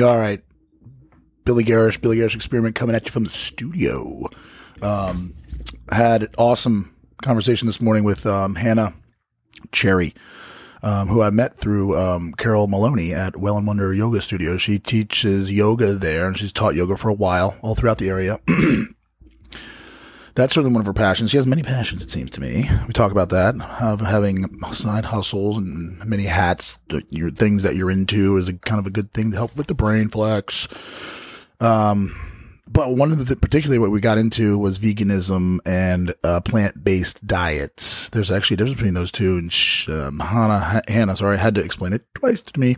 All right. Billy Garish, Billy Garish Experiment coming at you from the studio. Um, had an awesome conversation this morning with um, Hannah Cherry, um, who I met through um, Carol Maloney at Well and Wonder Yoga Studio. She teaches yoga there, and she's taught yoga for a while, all throughout the area. That's certainly one of her passions. She has many passions, it seems to me. We talk about that, of having side hustles and many hats. Your things that you're into is a kind of a good thing to help with the brain flex. Um, but one of the particularly what we got into was veganism and uh, plant-based diets. There's actually a difference between those two. And sh- um, Hannah, Hannah, sorry, I had to explain it twice to me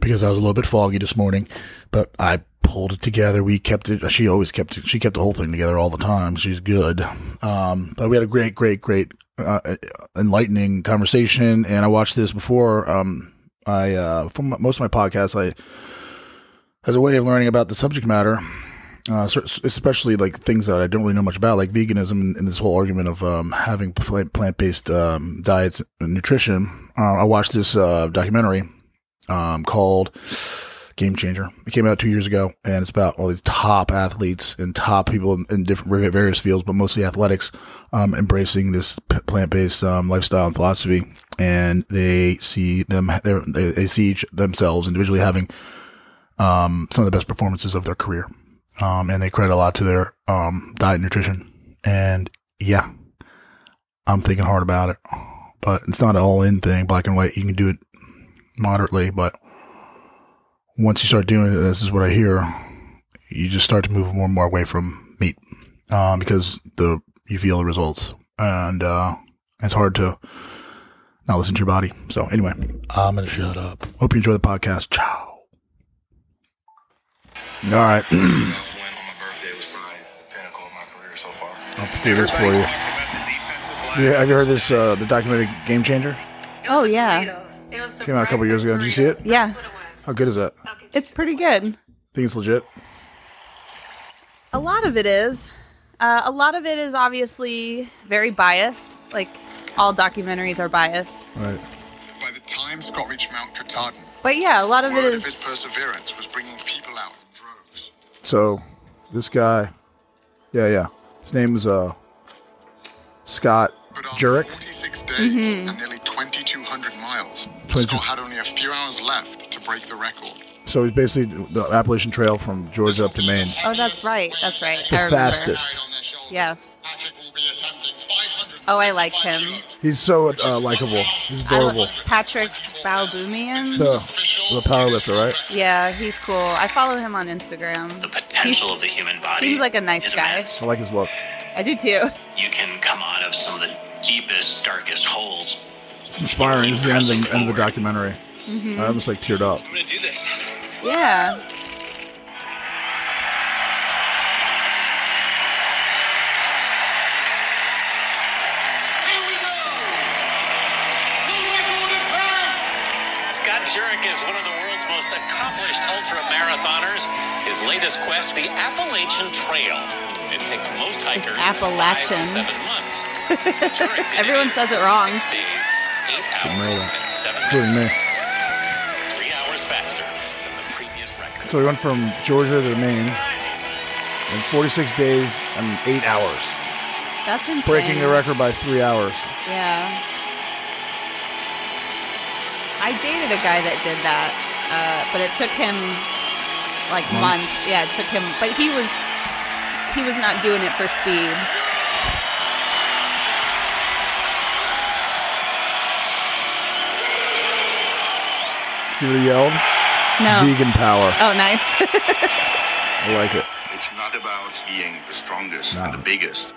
because I was a little bit foggy this morning. But I pulled it together. We kept it. She always kept it. She kept the whole thing together all the time. She's good. Um, but we had a great, great, great, uh, enlightening conversation. And I watched this before. Um, I, uh, from most of my podcasts, I, as a way of learning about the subject matter, uh, especially like things that I don't really know much about, like veganism and, and this whole argument of um, having plant based um, diets and nutrition. Uh, I watched this uh, documentary um, called Game Changer. It came out two years ago, and it's about all these top athletes and top people in, in different various fields, but mostly athletics, um, embracing this plant based um, lifestyle and philosophy. And they see them, they, they see each themselves individually having um, some of the best performances of their career. Um, and they credit a lot to their, um, diet and nutrition. And yeah, I'm thinking hard about it, but it's not an all in thing, black and white. You can do it moderately, but once you start doing it, this is what I hear, you just start to move more and more away from meat, um, because the, you feel the results and, uh, it's hard to not listen to your body. So anyway, I'm going to shut up. Hope you enjoy the podcast. Ciao. All right. I'll do this for you. Yeah, have you heard this? Uh, the documentary Game Changer Oh yeah, It was came out a couple years ago. Did you see it? yeah. How good is that? It's pretty good. Think it's legit? A lot of it is. Uh, a lot of it is obviously very biased. Like all documentaries are biased. Right. By the time Scott reached Mount Katahdin, But yeah, a lot of it word of his perseverance was bringing people out in droves. So, this guy, yeah, yeah. His name is uh Scott But after Jurek. 46 days Mm-hmm. and nearly 20... Scott had only a few hours left to break the record. So it's basically the Appalachian Trail from Georgia up to Maine. Oh, that's right. That's right. The fastest. Yes. Oh, I like him. He's so uh, likable. He's adorable. Patrik Baboumian. The, the powerlifter, right? Yeah, he's cool. I follow him on Instagram. The potential he's, of the human body. Seems like a nice guy. Immense. I like his look. I do too. You can come out of some of the deepest, darkest holes it's inspiring. This is the end of the, end of the documentary. Mm-hmm. I almost like teared up. I'm gonna do this. Yeah. Scott Jurek is one of the world's most accomplished ultra marathoners. His latest quest, the Appalachian Trail. It takes most hikers Appalachian. five to seven months. Jurek Everyone says it wrong. Days, eight hours, and seven Including me. minutes. Three hours faster than the previous record. So we went from Georgia to Maine in 46 days and 8 hours, That's insane. breaking the record by 3 hours. Yeah. I dated a guy that did that, uh, but it took him like Months. months. Yeah, it took him, but he was he was not doing it for speed. See what he yelled? No. Vegan power. Oh, nice. I like it. It's not about being the strongest and the biggest.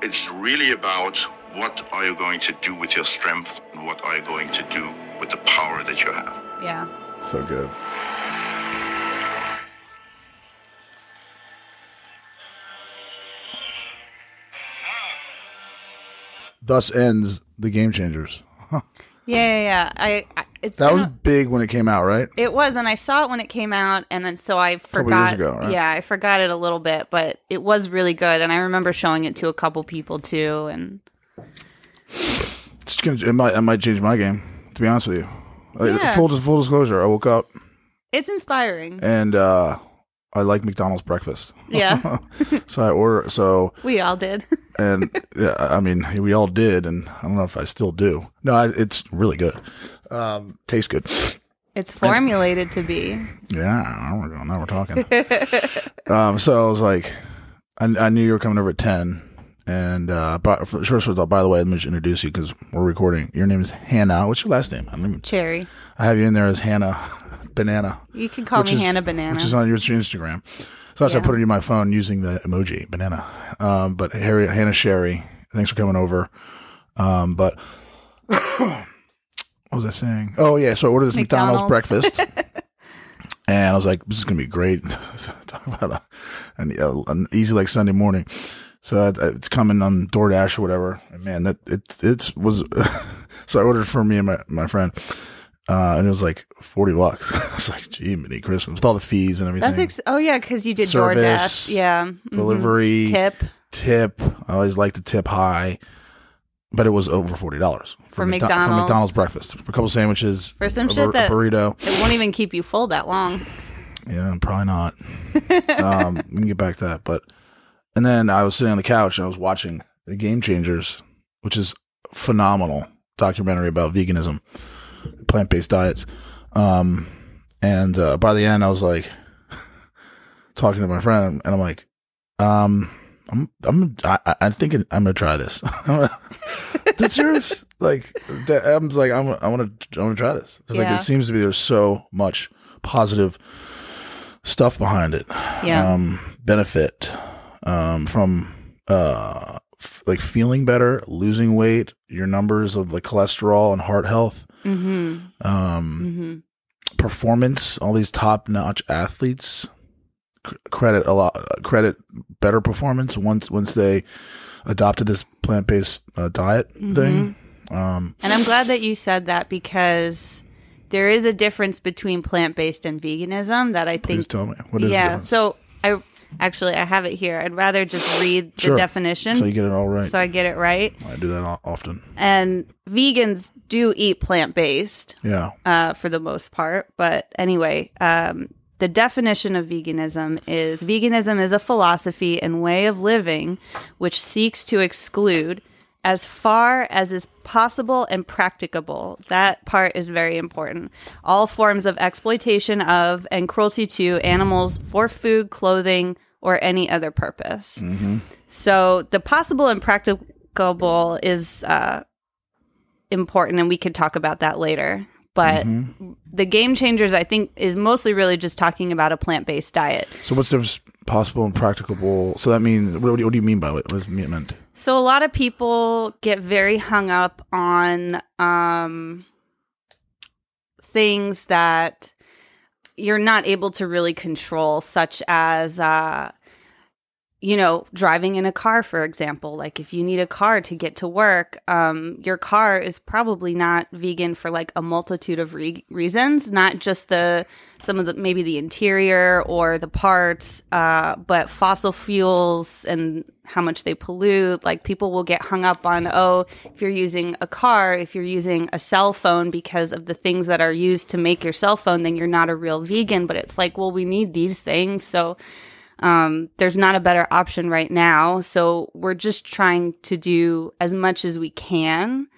It's really about what are you going to do with your strength and what are you going to do with the power that you have. yeah. So good. Thus ends the Game Changers. Yeah, yeah, yeah. I, I it's That was a- big when it came out, right? It was, and I saw it when it came out, and then, so I forgot. ago, right? Yeah, I forgot it a little bit, but it was really good, and I remember showing it to a couple people too. And It's gonna, it might, it might change my game. To be honest with you, Yeah. full full disclosure, I woke up It's inspiring. and uh, I like McDonald's breakfast. Yeah. so I order. So We all did. and yeah, I mean, we all did, and I don't know if I still do. No, I, it's really good. Um, tastes good. It's formulated to be. Yeah, now we're, now we're talking. um, so I was like, I, I knew you were coming over at ten, and uh, but first of all, by the way, let me just introduce you because we're recording. Your name is Hannah. What's your last name? I don't even. Cherry. I have you in there as Hannah Banana. You can call me is- Hannah Banana. which is on your Instagram. So that's why I Yeah. put it in my phone using the emoji banana. Um, but Harry, Hannah Sherry, thanks for coming over. Um, but what was I saying? Oh yeah, so I ordered this McDonald's, McDonald's. breakfast, and I was like, this is gonna be great. Talk about a, an, an easy like Sunday morning. So it- it's coming on DoorDash or whatever. And man, that it it was. so I ordered for me and my my friend. Uh, and it was like 40 bucks. I was like, gee, mini Christmas with all the fees and everything. That's ex- oh yeah, because you did Service, DoorDash. Yeah. Mhm. Delivery, Tip tip. I always like to tip high, but it was over $40 For McDo- McDonald's. For McDonald's breakfast. For a couple sandwiches. For some a shit bur- that- a burrito. it won't even keep you full that long. Yeah, probably not. um, we can get back to that. But, and then I was sitting on the couch and I was watching The Game Changers, which is phenomenal documentary about veganism, plant based diets. Um, and uh, by the end, I was like talking to my friend, and I'm like, um, I'm, I'm, I, I- I'm thinking I'm gonna try this. That's serious. Like, I'm just like, I'm, I want to, I want to try this. It's like Yeah. it seems to be there's so much positive stuff behind it. Yeah. Um, benefit, um, from uh, f- like feeling better, losing weight, your numbers of like cholesterol and heart health, Mm-hmm. um, performance. All these top notch athletes c- credit a lot, credit better performance once once they adopted this plant based uh, diet thing. Um, And I'm glad that you said that because there is a difference between plant based and veganism that I please think. tell me what is yeah. So I actually I have it here. I'd rather just read the Sure. definition So you get it all right. so I get it right. I do that often. And vegans do eat plant based. Yeah. uh, for the most part. But anyway, um, the definition of veganism is veganism is a philosophy and way of living which seeks to exclude, as far as is possible and practicable, that part is very important, all forms of exploitation of and cruelty to animals for food, clothing, or any other purpose. So the possible and practicable is uh, important, and we could talk about that later. But the game changers, I think, is mostly really just talking about a plant based diet. So what's the possible and practicable? So that means what, do you- what do you mean by it? What does it mean? So a lot of people get very hung up on um, things that you're not able to really control, such as, uh, you know, driving in a car, for example. Like if you need a car to get to work, um, your car is probably not vegan for like a multitude of re- reasons, not just the some of the maybe the interior or the parts, uh, but fossil fuels and how much they pollute. Like people will get hung up on, oh, if you're using a car, if you're using a cell phone because of the things that are used to make your cell phone, then you're not a real vegan. But it's like, well, we need these things. So um, there's not a better option right now. So we're just trying to do as much as we can.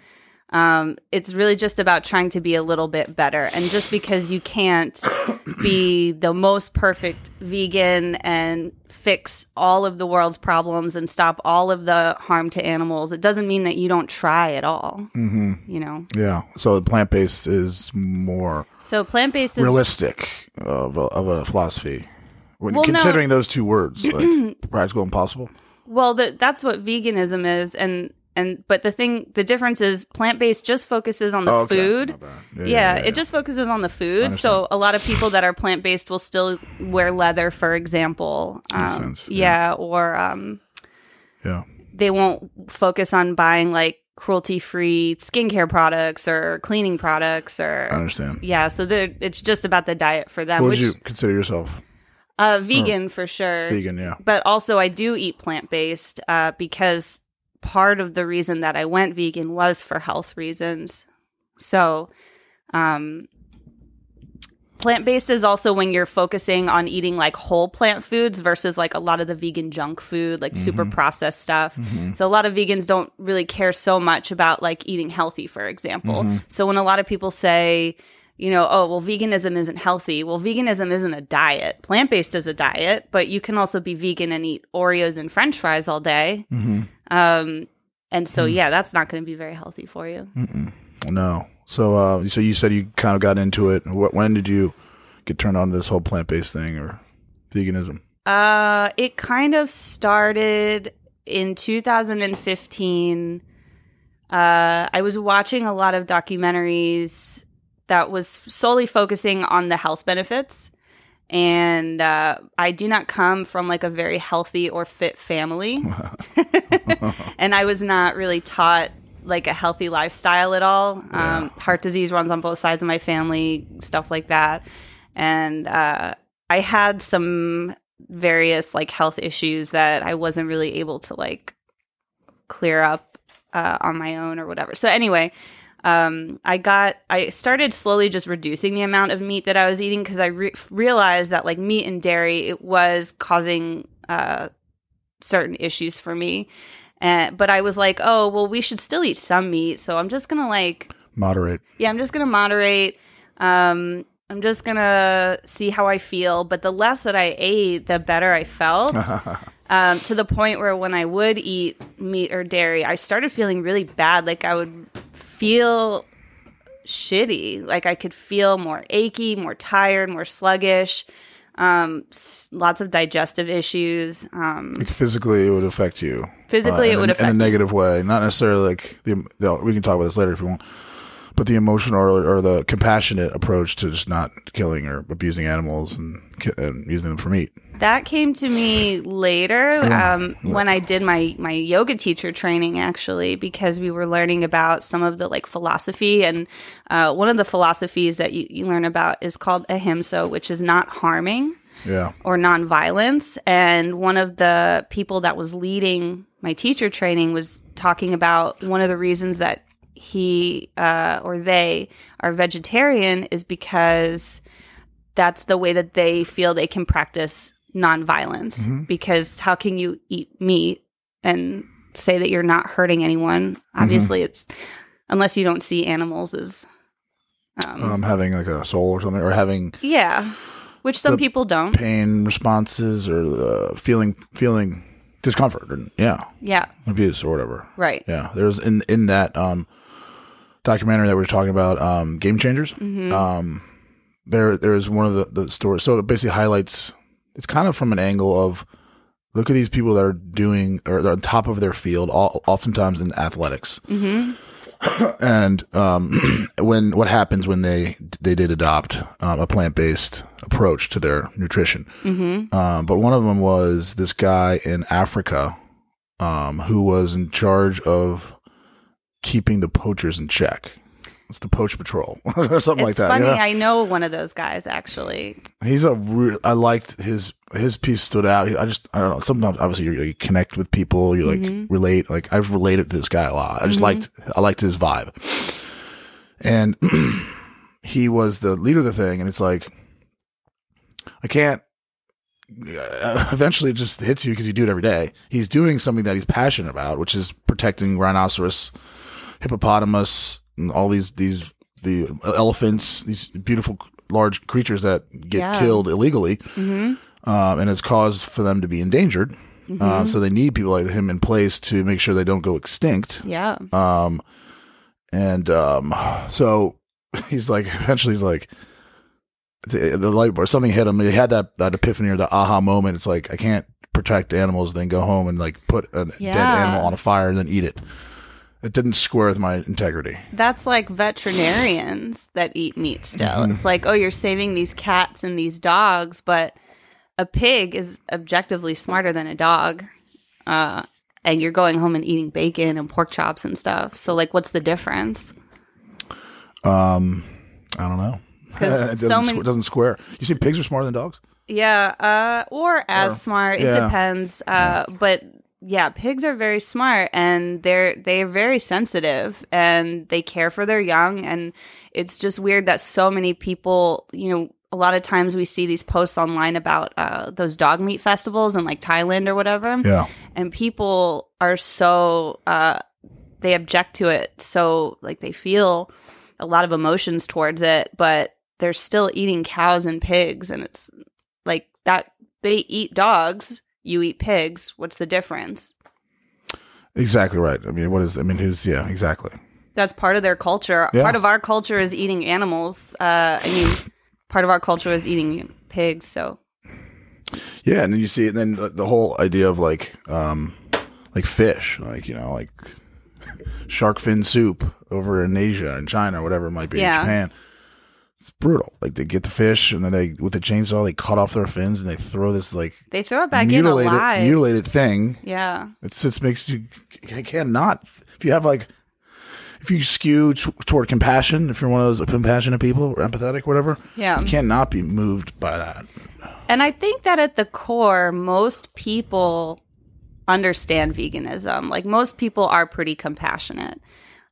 Um, it's really just about trying to be a little bit better. And just because you can't be the most perfect vegan and fix all of the world's problems and stop all of the harm to animals, it doesn't mean that you don't try at all. Mm-hmm. You know? Yeah. So plant based is more So plant based is realistic of a, of a philosophy. When Well, no. considering those two words, like practical and possible. Well, the, that's what veganism is, and and but the thing, the difference is plant based just focuses on the Oh, okay. food. Yeah, Yeah, yeah, yeah, it just focuses on the food. So a lot of people that are plant based will still wear leather, for example. Makes Um, sense, Yeah. or um, Yeah. they won't focus on buying like cruelty free skincare products or cleaning products or I understand. Yeah, so it's just about the diet for them. What which would you consider yourself? Uh, vegan for sure. Vegan, yeah. but also I do eat plant based uh, because part of the reason that I went vegan was for health reasons. So, um, Plant based is also when you're focusing on eating like whole plant foods versus like a lot of the vegan junk food, like super processed stuff. So a lot of vegans don't really care so much about like eating healthy, for example. So when a lot of people say, you know, oh, well, veganism isn't healthy. Well, veganism isn't a diet. Plant based is a diet, but you can also be vegan and eat Oreos and french fries all day. Um, and so, yeah, that's not going to be very healthy for you. No. So, uh, so you said you kind of got into it. What, when did you get turned on to this whole plant based thing or veganism? Uh, it kind of started in 2015. Uh, I was watching a lot of documentaries that was solely focusing on the health benefits. And uh, I do not come from like a very healthy or fit family. and I was not really taught like a healthy lifestyle at all. Um, heart disease runs on both sides of my family, stuff like that. And uh, I had some various like health issues that I wasn't really able to like clear up uh, on my own or whatever. So anyway, um, I got I started slowly just reducing the amount of meat that I was eating because I re- realized that like meat and dairy it was causing uh, certain issues for me. Uh, but I was like, oh well, we should still eat some meat, so I'm just gonna like Moderate. yeah, I'm just gonna moderate. Um, I'm just gonna see how I feel. But the less that I ate, the better I felt. um, to the point where when I would eat meat or dairy, I started feeling really bad. Like I would feel shitty. Like I could feel more achy, more tired, more sluggish. Um, s- lots of digestive issues. Um, Like physically, it would affect you. Physically, uh, it would a, affect in a negative way. Not necessarily like the, the. We can talk about this later if you want. But the emotional or, or the compassionate approach to just not killing or abusing animals and, and using them for meat. that came to me later um, when I did my my yoga teacher training actually because we were learning about some of the like philosophy and uh, one of the philosophies that you, you learn about is called ahimsa which is not harming Yeah. or nonviolence and one of the people that was leading my teacher training was talking about one of the reasons that he uh, or they are vegetarian is because that's the way that they feel they can practice nonviolence. Because how can you eat meat and say that you're not hurting anyone? Obviously it's unless you don't see animals as um, Um, having like a soul or something, or having yeah which some people don't. pain responses, or uh, feeling feeling discomfort, and yeah, yeah. Abuse or whatever. right. Yeah, there's in in that um, documentary that we are talking about, um, Game Changers. Mm-hmm. Um, there there's one of the the stories. So it basically highlights. It's kind of from an angle of look at these people that are doing or they're on top of their field, all, oftentimes in athletics. Mm-hmm. and um, when what happens when they they did adopt um, a plant based approach to their nutrition. Mm-hmm. Um, but one of them was this guy in Africa um, who was in charge of keeping the poachers in check. It's the poach patrol or something like that. funny you know? i know one of those guys actually He's a real. I liked his his piece stood out. I just I don't know. Sometimes obviously you connect with people. You like Mm-hmm. relate. Like I've related to this guy a lot. I just liked I liked his vibe, and he was the leader of the thing. And it's like I can't. uh, Eventually, it just hits you because you do it every day. He's doing something that he's passionate about, which is protecting rhinoceros, hippopotamus, and all these these the elephants, these beautiful large creatures that get Yeah. killed illegally, um, and it's caused for them to be endangered. Uh, so they need people like him in place to make sure they don't go extinct. yeah Um, and um, so he's like, eventually, he's like, the, the light bulb, something hit him. He had that that epiphany or the aha moment. It's like I can't protect animals, then go home and like put a dead animal on a fire and then eat it. It didn't square with my integrity. That's like veterinarians that eat meat still. Mm-hmm. It's like, oh, you're saving these cats and these dogs, but a pig is objectively smarter than a dog. Uh, and you're going home and eating bacon and pork chops and stuff. So, like, what's the difference? Um, I don't know. it doesn't, so squ- many- doesn't square. You see, pigs are smarter than dogs. Yeah, uh, or as Or- smart. It yeah. depends. Uh, But yeah, pigs are very smart and they're they're very sensitive and they care for their young. And it's just weird that so many people, you know, a lot of times we see these posts online about uh, those dog meat festivals in like Thailand or whatever. Yeah. And people are so, uh, they object to it. So, like, they feel a lot of emotions towards it, but they're still eating cows and pigs. And it's like that they eat dogs, you eat pigs. What's the difference? Exactly right. I mean, what is? I mean, who's? Yeah, exactly. That's part of their culture. Yeah. Part of our culture is eating animals. Uh, I mean, part of our culture is eating pigs. So, Yeah, and then you see, and then the, the whole idea of like, um, like fish, like you know, like shark fin soup over in Asia and China, whatever it might be, in Yeah. Japan. It's brutal. Like they get the fish, and then they with the chainsaw they cut off their fins, and they throw this like they throw it back in mutilated alive. mutilated thing. yeah. It's it makes you I cannot if you have like if you skew t- toward compassion, if you're one of those compassionate people or empathetic, whatever, Yeah. you cannot be moved by that. And I think that at the core, most people understand veganism. Like most people are pretty compassionate.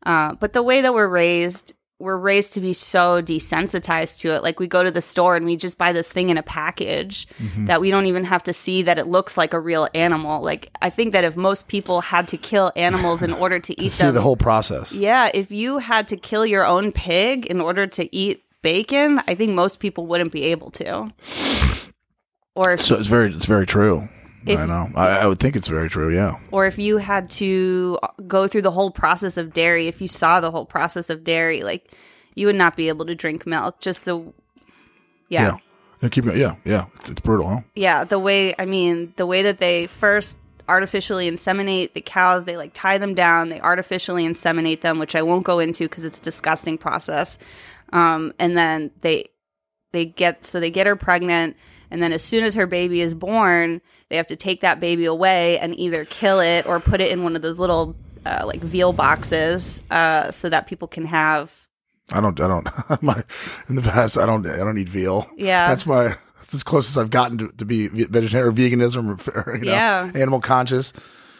Uh, but the way that we're raised, we're raised to be so desensitized to it. Like we go to the store and we just buy this thing in a package mm-hmm. that we don't even have to see that it looks like a real animal. Like I think that if most people had to kill animals in order to, To eat see them, the whole process. yeah, if you had to kill your own pig in order to eat bacon, I think most people wouldn't be able to. Or if, So it's very it's very true. If- I know. I, I would think it's very true. Yeah. or if you had to go through the whole process of dairy, if you saw the whole process of dairy, like you would not be able to drink milk. Just the yeah. Yeah. Keep going. Yeah. Yeah. It's, it's brutal. Huh? yeah the way i mean the way that they first artificially inseminate the cows they like tie them down they artificially inseminate them which i won't go into because it's a disgusting process um, and then they they get so they get her pregnant and then as soon as her baby is born they have to take that baby away and either kill it or put it in one of those little uh, like veal boxes uh, so that people can have I don't. I don't. my in the past, I don't. I don't eat veal. Yeah. That's my. That's as close as I've gotten to, to be vegetarian or veganism or you know, Yeah. animal conscious.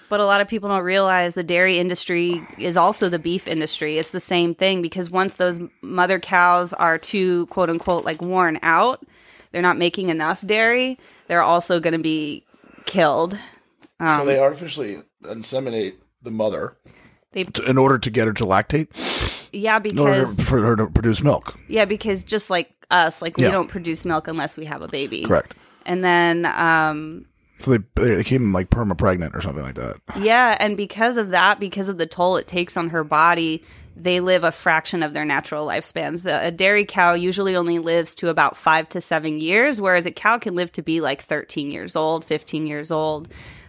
But a lot of people don't realize the dairy industry is also the beef industry. It's the same thing because once those mother cows are too quote unquote like worn out, they're not making enough dairy, they're also going to be killed. so they artificially inseminate the mother They to, in order to get her to lactate, yeah, in order because to, for her to produce milk. yeah, because just like us, like Yeah. we don't produce milk unless we have a baby. Correct. And then um So they they came like perma pregnant or something like that. Yeah, and because of that, because of the toll it takes on her body, they live a fraction of their natural lifespans. The, a dairy cow usually only lives to about five to seven years, whereas a cow can live to be like 13 years old, 15 years old.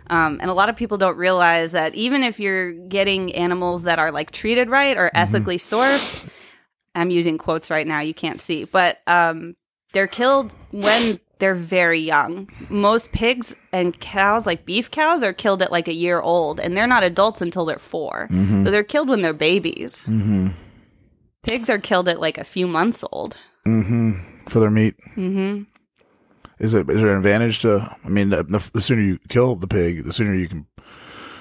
Um, and a lot of people don't realize that even if you're getting animals that are like treated right or ethically sourced, I'm using quotes right now, you can't see, but um, they're killed when they're very young. Most pigs and cows, like beef cows, are killed at like a year old, and they're not adults until they're 4 mm-hmm. So they're killed when they're babies. Mm-hmm. Pigs are killed at like a few months old. Mm-hmm. for their meat. Mm-hmm. Is it is there an advantage to? I mean, the, the, the sooner you kill the pig, the sooner you can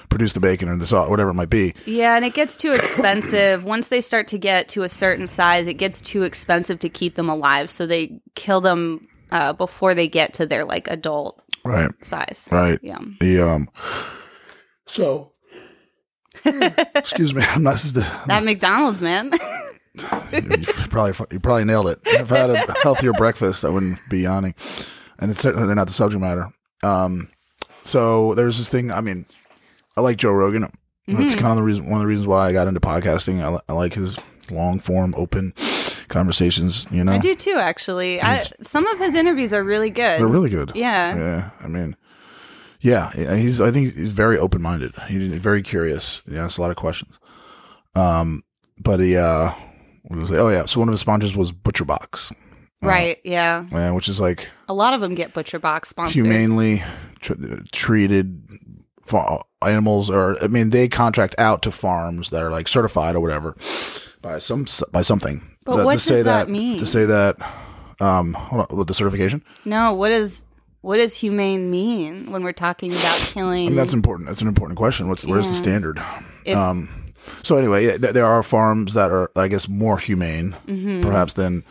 produce the bacon or the salt, whatever it might be. Yeah, and it gets too expensive. Once they start to get to a certain size, it gets too expensive to keep them alive. So they kill them uh, before they get to their like adult Right. size. Right. Yeah. The um. So. excuse me. I'm not. This is the, That McDonald's, man. you probably you probably nailed it. If I had a healthier breakfast, I wouldn't be yawning. And it's certainly not the subject matter. Um, so there's this thing. I mean, I like Joe Rogan. That's kind of the reason. One of the reasons why I got into podcasting. I, I like his long form, open conversations. You know, I do too, actually. I, some of his interviews are really good. they're really good. Yeah. yeah. I mean, yeah, he's. I think he's very open minded. He's very curious. He asks a lot of questions. Um, but he. Uh? Oh yeah. So one of his sponsors was ButcherBox. Right. Yeah. Yeah, which is like A lot of them get butcher box sponsors. humanely tr- treated fa- animals, or I mean, they contract out to farms that are like certified or whatever by some by something. But To- what to does say that mean? To say that, um, hold on, with the certification, No, what is what does humane mean when we're talking about killing? I mean, that's important. That's an important question. What's where's the standard? If- um, so anyway, yeah, th- there are farms that are, I guess, more humane, Mm-hmm. perhaps than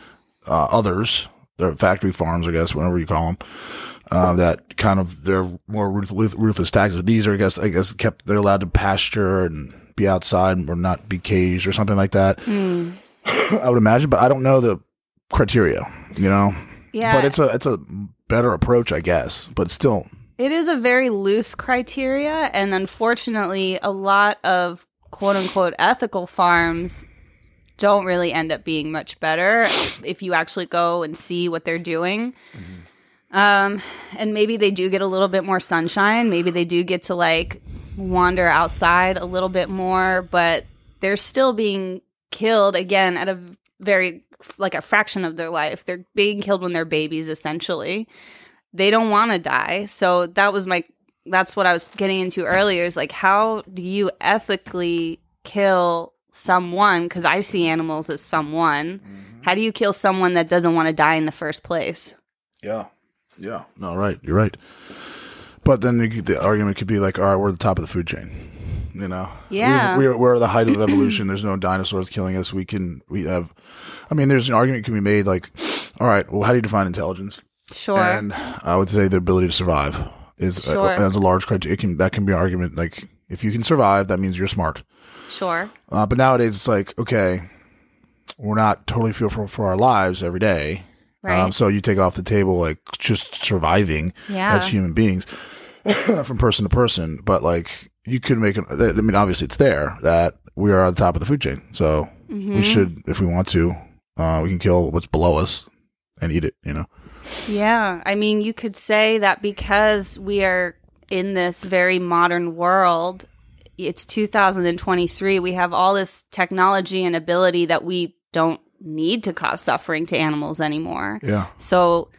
uh, others. they're factory farms, I guess, whatever you call them. Uh, that kind of they're more ruthless, ruthless tactics. These are, I guess, I guess kept they're allowed to pasture and be outside or not be caged or something like that. I would imagine, but I don't know the criteria. You know, Yeah. but it's a it's a better approach, I guess. But still, It is a very loose criteria, and unfortunately, a lot of quote unquote ethical farms don't really end up being much better if you actually go and see what they're doing. Um, and maybe they do get a little bit more sunshine. Maybe they do get to like wander outside a little bit more, but they're still being killed again at a very like a fraction of their life. They're being killed when they're babies, essentially they don't want to die. So that was my that's what I was getting into earlier is like how do you ethically kill someone cuz I see animals as someone. Mm-hmm. How do you kill someone that doesn't want to die in the first place? Yeah. Yeah. No, right. You're right. But then could- the argument could be like, all right, we're at the top of the food chain. You know, Yeah. we, we're we're at the height of evolution. There's no dinosaurs killing us. We can we have. I mean, there's an argument can be made like, all right, well, how do you define intelligence? Sure. And I would say the ability to survive is Sure. uh, as a large criteria. It can that can be an argument like if you can survive, that means you're smart. sure. Uh, but nowadays, it's like, okay, we're not totally fearful for our lives every day. Right. Um, so you take off the table, like just surviving Yeah. as human beings from person to person. But like, you could make an, I mean, obviously it's there that we are at the top of the food chain. So Mm-hmm. we should, if we want to, uh, we can kill what's below us and eat it, you know? Yeah. I mean, you could say that because we are in this very modern world, it's 2023, we have all this technology and ability that we don't need to cause suffering to animals anymore. Yeah. So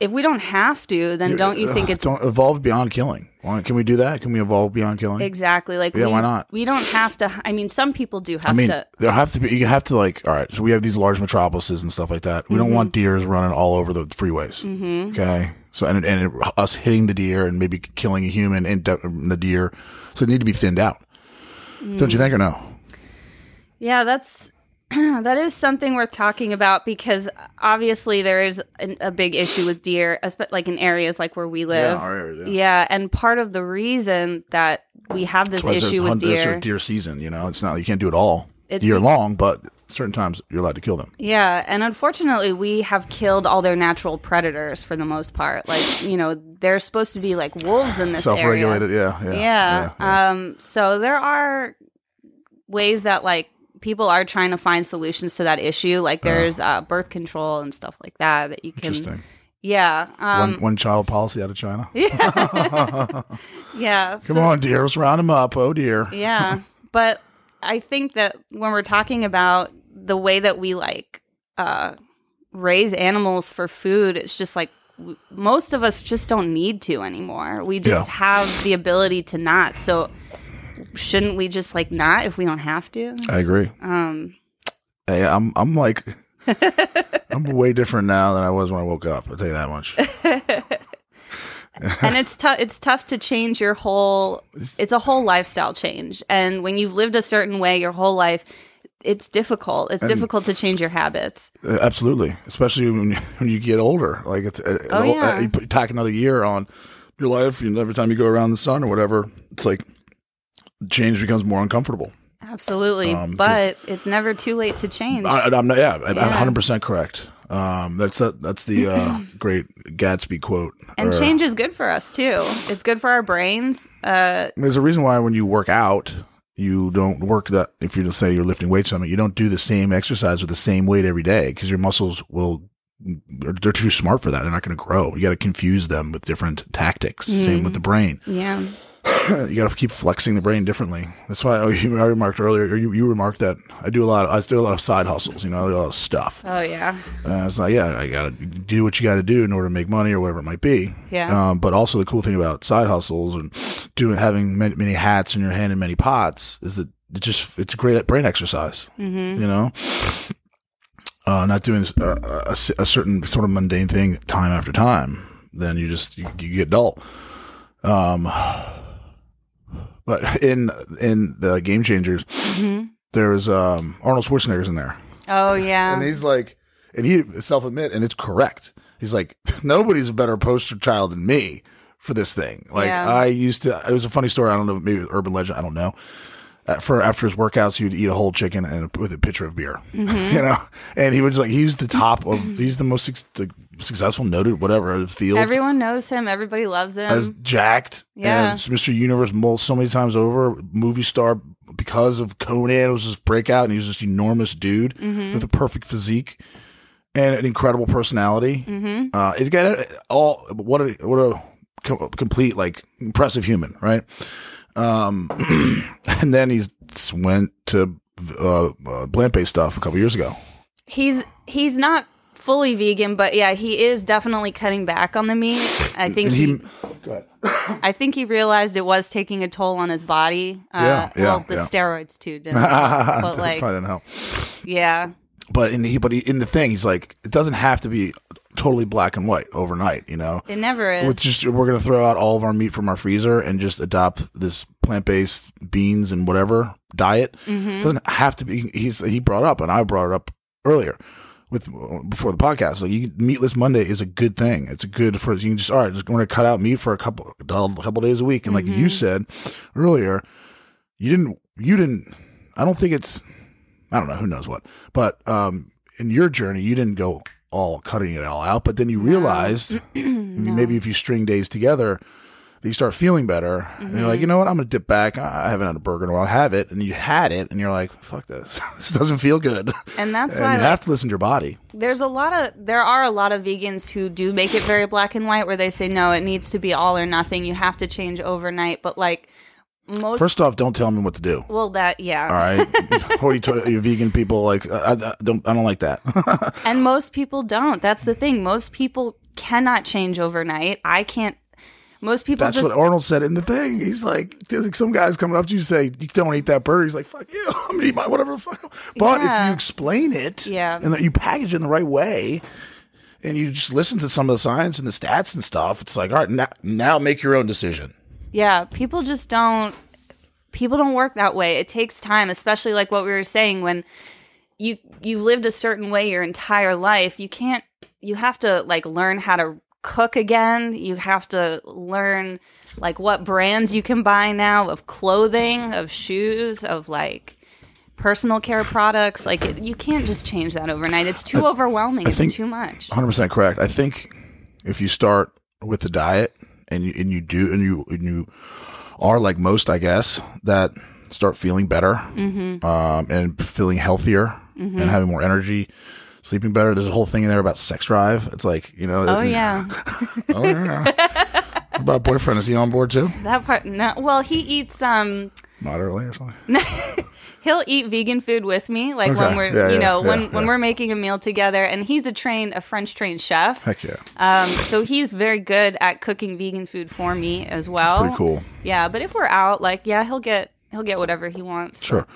if we don't have to, then don't you think it's don't evolve beyond killing? Why, can we do that? Can we evolve beyond killing? exactly like Yeah, we, why not? We don't have to. I mean, some people do have I mean, to. there have to be. You have to like. All right, so we have these large metropolises and stuff like that. We don't want Mm-hmm. deers running all over the freeways. Okay, so and and it, us hitting the deer and maybe killing a human and the deer, so they need to be thinned out. Don't Mm. you think or no? Yeah, that's that is something worth talking about because obviously there is an, a big issue with deer, like in areas like where we live. our area, yeah. Yeah, and part of the reason that we have this That's why it's a issue with hunt- it's deer, deer season. You know, it's not you can't do it all It's year long, but certain times you're allowed to kill them. yeah, and unfortunately we have killed all their natural predators for the most part. Like you know, they're supposed to be like wolves in this area. Self-regulated, yeah, yeah, yeah. yeah. Um, so there are ways that like people are trying to find solutions to that issue. Like there's uh, birth control and stuff like that that you can. Interesting. Yeah. Um, one one child policy out of China. yeah. yeah. Come on, dear. let's round them up. Oh dear. Yeah. but I think that when we're talking about the way that we like uh, raise animals for food, it's just like w- most of us just don't need to anymore. We just Yeah. have the ability to not. So shouldn't we just like not if we don't have to? I agree. Um, Hey, I'm I'm like I'm way different now than I was when I woke up. I'll tell you that much. and it's tough it's tough to change your whole it's a whole lifestyle change and when you've lived a certain way your whole life it's difficult it's difficult to change your habits Uh, Absolutely, especially when you, when you get older. Like it's uh, Oh, uh, yeah. you put, tack another year on your life. You know, every time you go around the sun or whatever, it's like change becomes more uncomfortable. absolutely Um, but it's never too late to change I, I'm not. Yeah, I'm 100 percent correct. Um, that's that. That's the uh, great Gatsby quote. and Or- change is good for us too it's good for our brains uh There's a reason why when you work out, you don't work that. If you say you're lifting weights, something, you don't do the same exercise with the same weight every day because your muscles will. They're they're too smart for that. They're not going to grow. You got to confuse them with different tactics. Same with the brain. yeah you got to keep flexing the brain differently. That's why oh, I remarked earlier. Or you, you remarked that I do a lot. Of, I do a lot of side hustles. You know, I do a lot of stuff. oh yeah And it's like, yeah, I got to do what you got to do in order to make money or whatever it might be. Yeah. Um, but also the cool thing about side hustles and doing having many, many hats in your hand and many pots is that it just it's a great brain exercise. Mm-hmm. You know, uh, not doing uh, a, a certain sort of mundane thing time after time, then you just you, you get dull. Um, but in in the Game Changers, Mm-hmm. there's um Arnold Schwarzenegger's in there. oh yeah And he's like, and he self admit, and it's correct. He's like, nobody's a better poster child than me for this thing. Like Yeah. I used to. It was a funny story. I don't know, maybe urban legend. I don't know. Uh, for after his workouts, he would eat a whole chicken and with a pitcher of beer. Mm-hmm. You know, and he was like, he's the top of. He's the most the successful, noted, whatever the field. Everyone knows him. Everybody loves him. as jacked Yeah. Mr. Universe mo- so many times over, movie star because of Conan was his breakout, and he was this enormous dude Mm-hmm. with a perfect physique and an incredible personality. Mm-hmm. Uh, it got all what a what a co- complete like impressive human, right? Um, and then he's went to uh, uh, plant based stuff a couple years ago. he's he's not fully vegan, but yeah, he is definitely cutting back on the meat. I think And he, he. I think he realized it was taking a toll on his body. Uh, Yeah, yeah, well, the yeah. steroids too didn't. help, but like, probably didn't help. yeah, but in he but he, in the thing he's like it doesn't have to be totally black and white overnight you know it never is. with just we're gonna throw out all of our meat from our freezer and just adopt this plant-based beans and whatever diet Mm-hmm. doesn't have to be he's he brought up and i brought it up earlier with before the podcast like you, meatless monday is a good thing it's a good for you can just all right just, we're gonna cut out meat for a couple a couple days a week and like Mm-hmm. you said earlier you didn't you didn't i don't think it's I don't know who knows what, but um, in your journey, you didn't go all cutting it all out, but then you realized maybe if you string days together, that you start feeling better, and you're Mm-hmm. like, you know what, I'm gonna dip back. I I haven't had a burger in a while. Have it, and you had it, and you're like, fuck this, this doesn't feel good, and that's and why you like, have to listen to your body. there's a lot of there are a lot of vegans who do make it very black and white, where they say no, it needs to be all or nothing. You have to change overnight, but like most. First off, don't tell me what to do. well, that yeah. All right, or you, vegan people like I, I don't I don't like that. And most people don't. That's the thing. Most people cannot change overnight. I can't. Most people That's just what Arnold said in the thing. He's like, like some guys coming up to you and say, you don't eat that burger. He's like, fuck you. I'm gonna eat my whatever. Fuck. But if you explain it, Yeah. and that you package it in the right way, and you just listen to some of the science and the stats and stuff, it's like, all right, now, now make your own decision. Yeah. People just don't. People don't work that way. It takes time, especially like what we were saying when you you've lived a certain way your entire life. You can't. You have to like learn how to cook again. You have to learn like what brands you can buy now of clothing, of shoes, of like personal care products. Like it, you can't just change that overnight. It's too overwhelming. It's think- too much. 100% correct. I think if you start with the diet and you, and you do, and you, and you are like most, I guess, that start feeling better, Mm-hmm. um, and feeling healthier and having more energy, sleeping better. There's a whole thing in there about sex drive. It's like, you know, Oh yeah, oh, yeah. About boyfriend? Is he on board too? that part. No, well, he eats um. Moderately or something? He'll eat vegan food with me, like Okay. when we're, Yeah, you yeah, know, when yeah, when we're making a meal together. And he's a trained, a French trained chef. Heck yeah. Um, so he's very good at cooking vegan food for me as well. Pretty cool. Yeah, but if we're out, like, yeah, he'll get he'll get whatever he wants. Sure.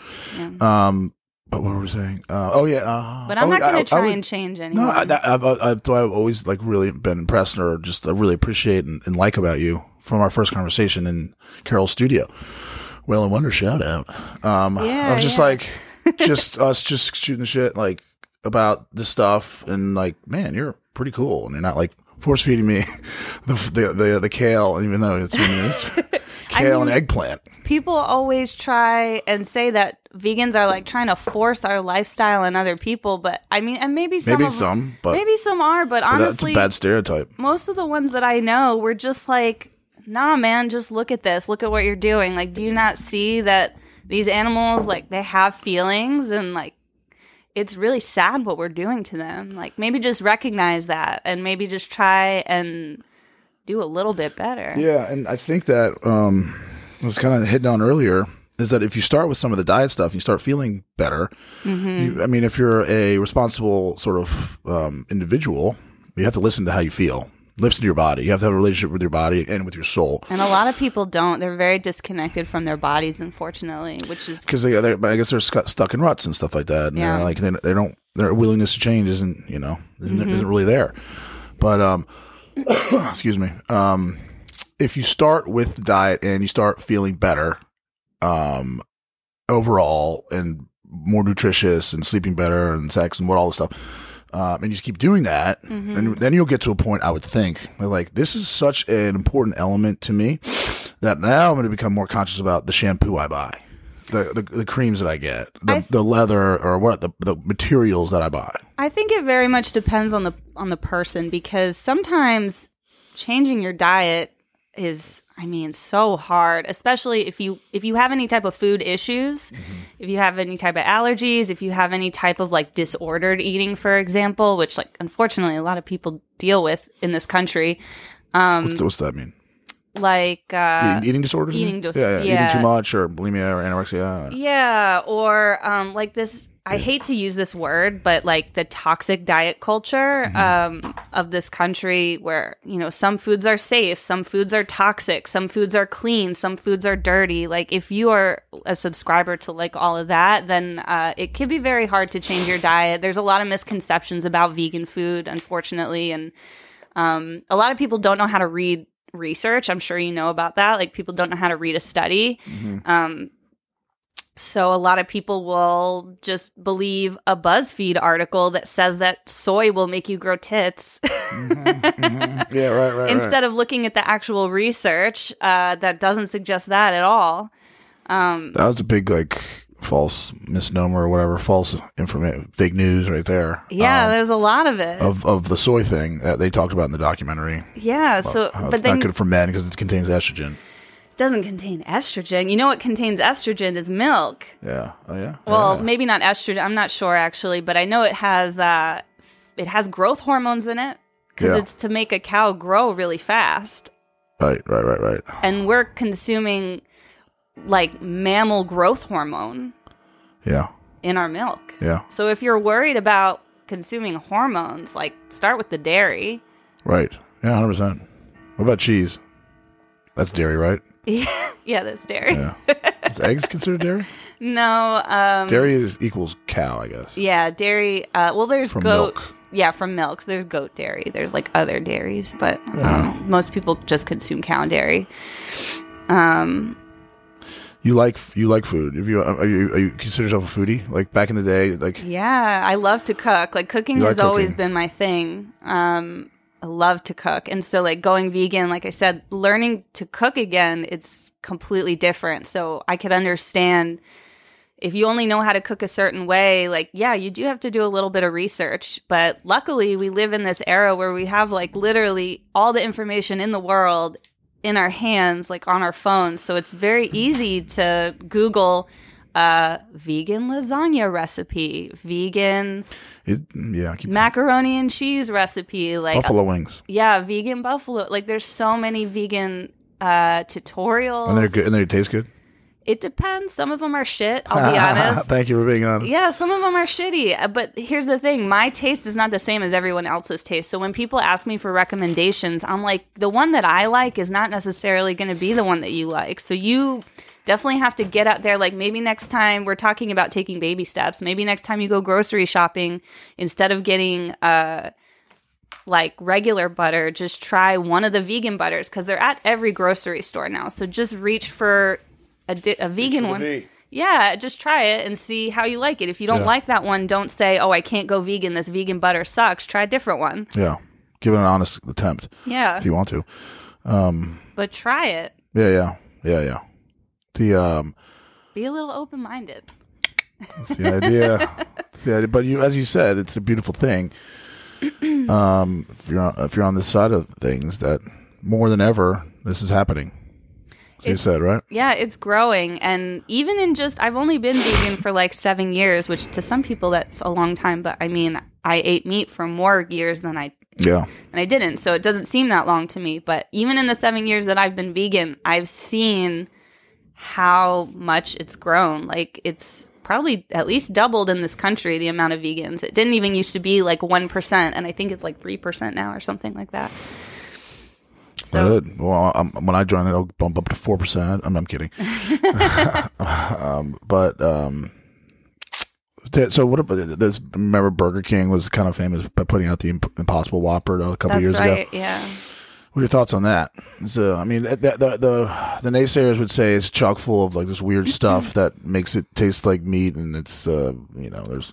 Um, but what were we saying? Uh, oh yeah. Uh, But I'm oh, not going to try would- and change anyone. No, I, that, I've, always like really been impressed or just I really appreciate and, and like about you from our first conversation in Carol's studio. Well and Wonder shout out. Um, I Yeah, was just yeah. like, just us just shooting the shit like about the stuff and like, man, you're pretty cool and you're not like force feeding me the, the, the, the kale, even though it's kale and mean- eggplant. People always try and say that vegans are like trying to force our lifestyle on other people, but I mean, and maybe some Maybe of, some, but- maybe some are, but But that's a bad stereotype. most of the ones that I know were just like, nah, man, just look at this. Look at what you're doing. Like, do you not see that these animals, like, they have feelings and, like, it's really sad what we're doing to them. Like, maybe just recognize that and maybe just try and do a little bit better. Yeah, and I think that um, was kind of hitting on earlier is that if you start with some of the diet stuff, you start feeling better. You, I mean, if you're a responsible sort of um, individual, you have to listen to how you feel. Listen to your body. You have to have a relationship with your body and with your soul. And a lot of people don't. They're very disconnected from their bodies, unfortunately, which is Because they, they're, I guess they're scu- stuck in ruts and stuff like that. And Yeah. like they, they don't their willingness to change isn't you know isn't, isn't really there. But um, excuse me. Um, if you start with the diet and you start feeling better, um, overall and more nutritious and sleeping better and sex and what all this stuff, um, and you just keep doing that, Mm-hmm. and then you'll get to a point. I would think where, like this is such an important element to me that now I'm going to become more conscious about the shampoo I buy, the the, the creams that I get, the, the leather or what the the materials that I buy. I think it very much depends on the on the person because sometimes changing your diet is I mean so hard, especially if you if you have any type of food issues, if you have any type of allergies, if you have any type of like disordered eating for example, which like unfortunately a lot of people deal with in this country, what's, what's that mean? like uh eating, eating disorders? eating yeah, dis- yeah, eating too much or bulimia or anorexia. Yeah, or um, like this. I hate to use this word, but like the toxic diet culture um, of this country, where you know some foods are safe, some foods are toxic, some foods are clean, some foods are dirty. Like if you are a subscriber to like all of that, then uh, it can be very hard to change your diet. There's a lot of misconceptions about vegan food, unfortunately, and um, a lot of people don't know how to read research. I'm sure you know about that. Like people don't know how to read a study. Um, so a lot of people will just believe a BuzzFeed article that says that soy will make you grow tits Yeah, right, right. instead of looking at the actual research uh, that doesn't suggest that at all. that was a big like false misnomer or whatever, false information, fake news right there. Yeah, um, there's a lot of it. of of the soy thing that they talked about in the documentary. yeah, so but it's then not good for men because it contains estrogen. It doesn't contain estrogen. You know what contains estrogen is milk. Yeah. Oh yeah. Well, yeah. maybe not estrogen. I'm not sure actually, but I know it has uh, it has growth hormones in it because Yeah. it's to make a cow grow really fast. right, right, right, right. and we're consuming like mammal growth hormone Yeah, in our milk. yeah, So if you're worried about consuming hormones, like start with the dairy. right. Yeah, hundred percent. What about cheese? That's dairy, right? yeah, that's dairy. Yeah. Is eggs considered dairy? No, um Dairy is equals cow, I guess. yeah, dairy uh well there's From goat milk. Yeah, from milk. So there's goat dairy. There's like other dairies, but um, most people just consume cow dairy. Um You like you like food. If you are you, are you consider yourself a foodie? Like back in the day, like Yeah, I love to cook. Like cooking has like always been my thing. Um Love to cook. And so like going vegan, like I said, learning to cook again, it's completely different. So I could understand if you only know how to cook a certain way, like yeah, you do have to do a little bit of research, but luckily we live in this era where we have like literally all the information in the world in our hands, like on our phones. So it's very easy to Google uh, vegan lasagna recipe, vegan it, yeah, keep macaroni and cheese recipe, like buffalo wings, yeah, vegan buffalo. Like there's so many vegan uh, tutorials. and they're good, and they taste good. It depends. Some of them are shit. I'll be honest. Thank you for being honest. Yeah, some of them are shitty. Uh, But here's the thing my taste is not the same as everyone else's taste. So when people ask me for recommendations, I'm like, the one that I like is not necessarily going to be the one that you like. So you definitely have to get out there. Like maybe next time we're talking about taking baby steps. Maybe next time you go grocery shopping, instead of getting, uh, like regular butter, just try one of the vegan butters because they're at every grocery store now. So just reach for a, di- a vegan one. V. Yeah, just try it and see how you like it. If you don't Yeah. like that one, don't say, "Oh, I can't go vegan. This vegan butter sucks." Try a different one. Yeah, give it an honest attempt Yeah, if you want to. Um, but try it. Yeah, yeah, yeah, yeah. The um, Be a little open-minded. It's the idea. It's the idea. But you, as you said, it's a beautiful thing. Um, if you're on, if you're on this side of things, that more than ever, this is happening. You said right. Yeah, it's growing, and even in just I've only been vegan for like seven years, which to some people that's a long time. But I mean, I ate meat for more years than I Yeah, and I didn't. So it doesn't seem that long to me. But even in the seven years that I've been vegan, I've seen how much it's grown. Like it's probably at least doubled in this country the amount of vegans. It didn't even used to be like 1%, and I think it's like 3% now or something like that. So good. Well, um, when I join it, I'll bump up to four percent. I'm, I'm kidding. um, but um, so what about this? Remember, Burger King was kind of famous by putting out the Impossible Whopper a couple that's years right. ago. Yeah. What are your thoughts on that? So, I mean, the, the the the naysayers would say it's chock full of like this weird stuff that makes it taste like meat, and it's uh, you know, there's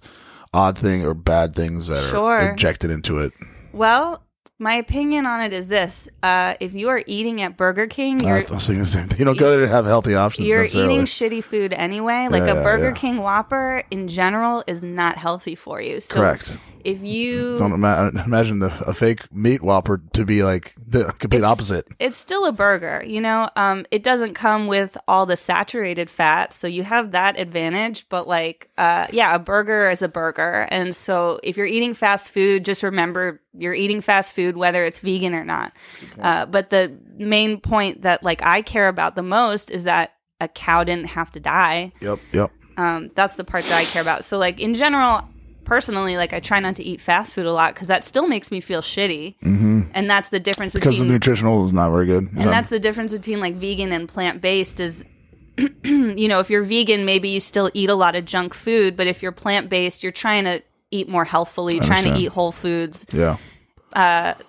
odd thing or bad things that Sure. are injected into it. Well, my opinion on it is this: uh, if you are eating at Burger King, I you're was thinking the same thing. You don't go there to have healthy options. you're necessarily. eating shitty food anyway. Like Yeah, a Burger yeah. King Whopper in general is not healthy for you. So Correct. If you Don't ima- imagine the, a fake meat whopper to be like the complete It's- opposite. it's still a burger, you know. Um, it doesn't come with all the saturated fats, so you have that advantage. But like, uh, yeah, a burger is a burger, and so if you're eating fast food, just remember you're eating fast food, whether it's vegan or not. Uh, but the main point that like I care about the most is that a cow didn't have to die. Yep, yep. Um, that's the part that I care about. So like in general, personally, like I try not to eat fast food a lot because that still makes me feel shitty, mm-hmm. and that's the difference Because between the nutritional is not very good. and that's the difference between like vegan and plant based is you know, if you're vegan, maybe you still eat a lot of junk food, but if you're plant based, you're trying to eat more healthfully, trying to eat whole foods. yeah.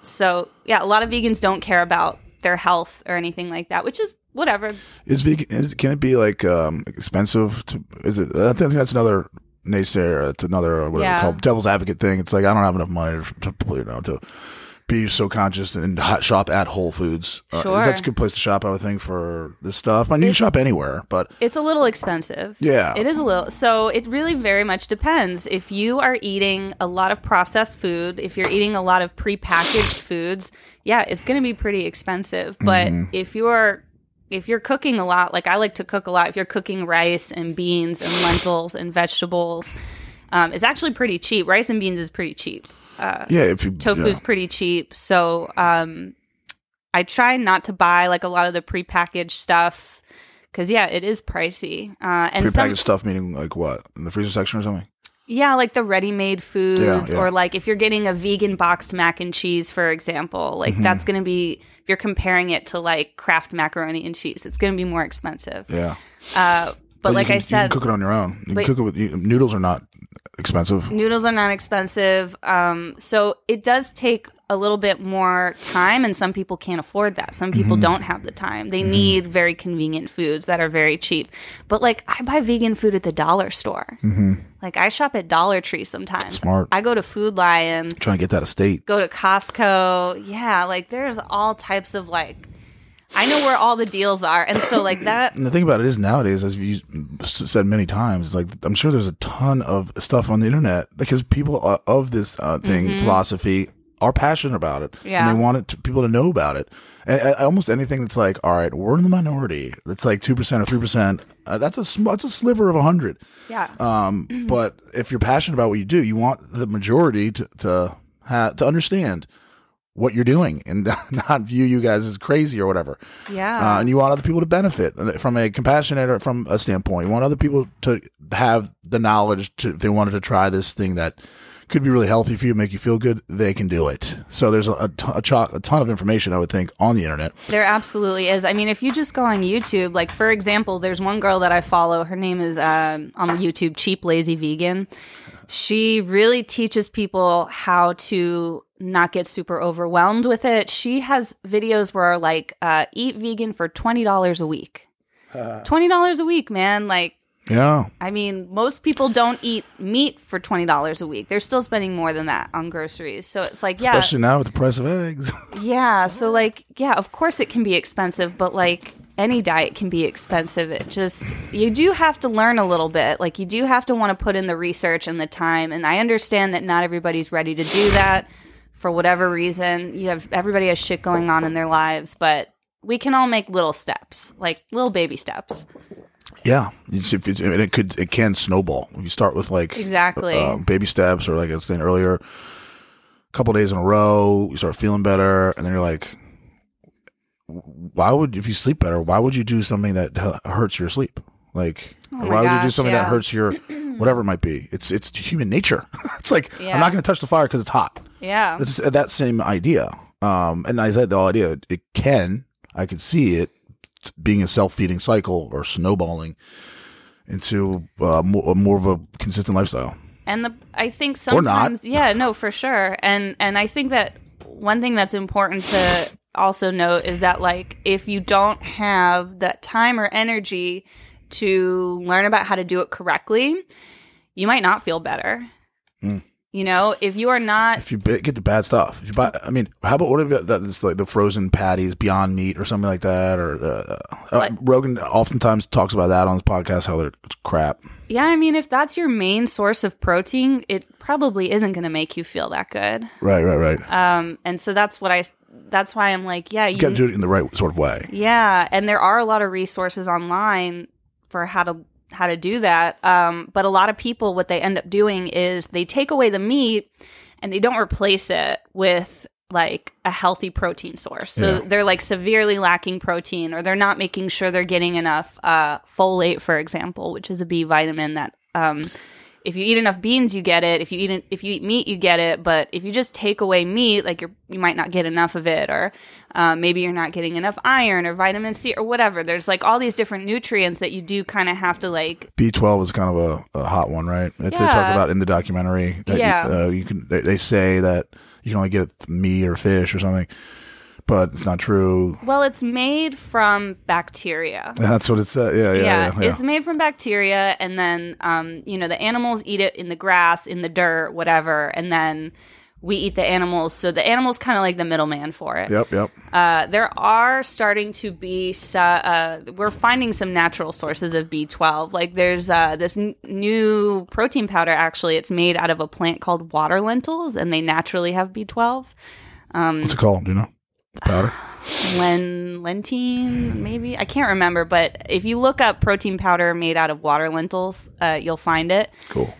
So, yeah, a lot of vegans don't care about their health or anything like that, which is whatever. Is vegan? Is, can it be like um, expensive? To is it? I think that's another naysayer. It's another uh, what Yeah. called devil's advocate thing. It's like I don't have enough money to, to you know to be so conscious and hot shop at Whole Foods. Uh, that's a good place to shop. I would think for this stuff. I mean, you can shop anywhere, but It's a little expensive. Yeah. It is a little. So it really very much depends. If you are eating a lot of processed food, if you're eating a lot of prepackaged foods, yeah, it's going to be pretty expensive. But Mm-hmm. if you're if you're cooking a lot, like I like to cook a lot, if you're cooking rice and beans and lentils and vegetables, um, it's actually pretty cheap. Rice and beans is pretty cheap. yeah, if you Tofu's yeah. pretty cheap. So um, I try not to buy like a lot of the prepackaged stuff because yeah, it is pricey. Uh, and prepackaged some, stuff, meaning like what in the freezer section or something. Yeah, like the ready-made foods, Yeah, yeah. or like if you're getting a vegan boxed mac and cheese, for example, like Mm-hmm. that's going to be if you're comparing it to like Kraft macaroni and cheese, it's going to be more expensive. Yeah, But, you like can- I said, you can cook it on your own. You but- can cook it with you, noodles are not expensive. noodles are not expensive um, so it does take a little bit more time and some people can't afford that some people Mm-hmm. don't have the time they need very convenient foods that are very cheap but like i buy vegan food at the dollar store like i shop at dollar tree sometimes Mm-hmm. Smart. i go to food lion trying to get that estate. go to costco yeah like there's all types of like i know where all the deals are and so like that And the thing about it is nowadays, as you said many times, like I'm sure there's a ton of stuff on the internet because people uh, of this uh, thing philosophy are passionate about it, Mm-hmm. Yeah. and they want it to, people to know about it. And uh, almost anything that's like, all right, we're in the minority. That's like two percent or three percent. Uh, that's a sm- that's a sliver of a hundred. yeah Um, but if you're passionate about what you do, you want the majority to to ha- to understand what you're doing and not view you guys as crazy or whatever. yeah Uh, and you want other people to benefit from a compassionate or from a standpoint. You want other people to have the knowledge to, if they wanted to try this thing that could be really healthy for you, make you feel good, they can do it. So there's a, a, ton- a, cho- a ton of information, I would think, on the internet. There absolutely is. I mean, if you just go on YouTube, like for example, there's one girl that I follow. Her name is um, on the YouTube, Cheap Lazy Vegan. She really teaches people how to not get super overwhelmed with it. She has videos where like uh, eat vegan for twenty dollars a week. Twenty dollars a week, man. Like Yeah. I mean, most people don't eat meat for twenty dollars a week. They're still spending more than that on groceries. So it's like, yeah, Especially now with the price of eggs. yeah, so like yeah, of course it can be expensive, but like any diet can be expensive. It just you do have to learn a little bit. Like you do have to want to put in the research and the time and I understand that not everybody's ready to do that for whatever reason. You have everybody has shit going on in their lives, but we can all make little steps, like little baby steps. yeah. It's, if it's, and it could, it can snowball. If you start with like Exactly. uh, baby steps or like I was saying earlier, a couple days in a row, you start feeling better, and then you're like, why would if you sleep better? Why would you do something that hurts your sleep? Like, Oh why would you do gosh, something that hurts your whatever it might be? It's it's human nature. it's like Yeah. I'm not going to touch the fire because it's hot. Yeah. It's that same idea. Um, and I said the idea it can I could see it being a self feeding cycle or snowballing into uh, more, more of a consistent lifestyle. And the I think sometimes yeah, no, for sure. And and I think that one thing that's important to also note is that like if you don't have that time or energy to learn about how to do it correctly, you might not feel better. You know, if you are not If you get the bad stuff, if you buy, I mean, how about what about that? It's like the frozen patties, Beyond Meat, or something like that. Or uh, uh, Rogan oftentimes talks about that on his podcast. How they're it's crap. Yeah, I mean, if that's your main source of protein, it probably isn't going to make you feel that good. Right, right, right. Um, and so that's what I. That's why I'm like, yeah, you. you got to do it in the right sort of way. yeah, and there are a lot of resources online for how to how to do that. Um, but a lot of people, what they end up doing is they take away the meat and they don't replace it with like a healthy protein source. So Yeah. they're like severely lacking protein, or they're not making sure they're getting enough uh, folate, for example, which is a B vitamin that. Um, if you eat enough beans, you get it. If you eat if you eat meat, you get it. But if you just take away meat, like you're you might not get enough of it, or um, maybe you're not getting enough iron or vitamin C or whatever. There's like all these different nutrients that you do kind of have to like. B twelve is kind of a, a hot one, right? It's they talk about in the documentary. That Yeah. you, uh, you can. They, they say that you can only get meat or fish or something, but it's not true. Well, it's made from bacteria. That's what it said. Yeah, yeah, yeah, yeah. it's made from bacteria, and then um, you know the animals eat it in the grass, in the dirt, whatever, and then we eat the animals. So the animals kind of like the middleman for it. Yep, yep. Uh, there are starting to be so- uh, we're finding some natural sources of B12. Like there's uh, this n- new protein powder. Actually, it's made out of a plant called water lentils, and they naturally have B12. What's it called? Do you know? Powder. Len Lentein, maybe I can't remember. But if you look up protein powder made out of water lentils, uh, you'll find it. Cool.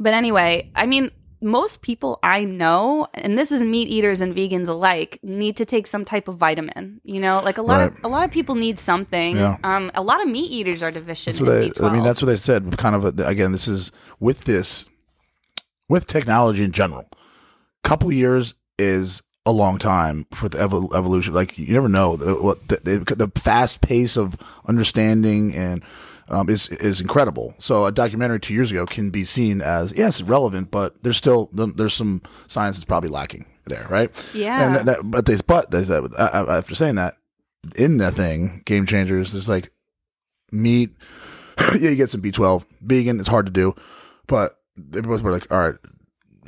But anyway, I mean, most people I know, and this is meat eaters and vegans alike, need to take some type of vitamin. You know, like a lot of a lot of people need something. Yeah. Um, a lot of meat eaters are deficient in they, B12. I mean, that's what they said. Kind of a, again, this is with this, with technology in general. Couple years is a long time for the evol- evolution. Like you never know the, what the, the, the fast pace of understanding and um, is is incredible. So a documentary two years ago can be seen as yes, relevant, but there's still there's some science that's probably lacking there, right? Yeah. And that, that, but they but they said uh, uh, after saying that in the thing, game changers. There's like meat. yeah, you get some B12. Vegan, it's hard to do, but they both were like, all right,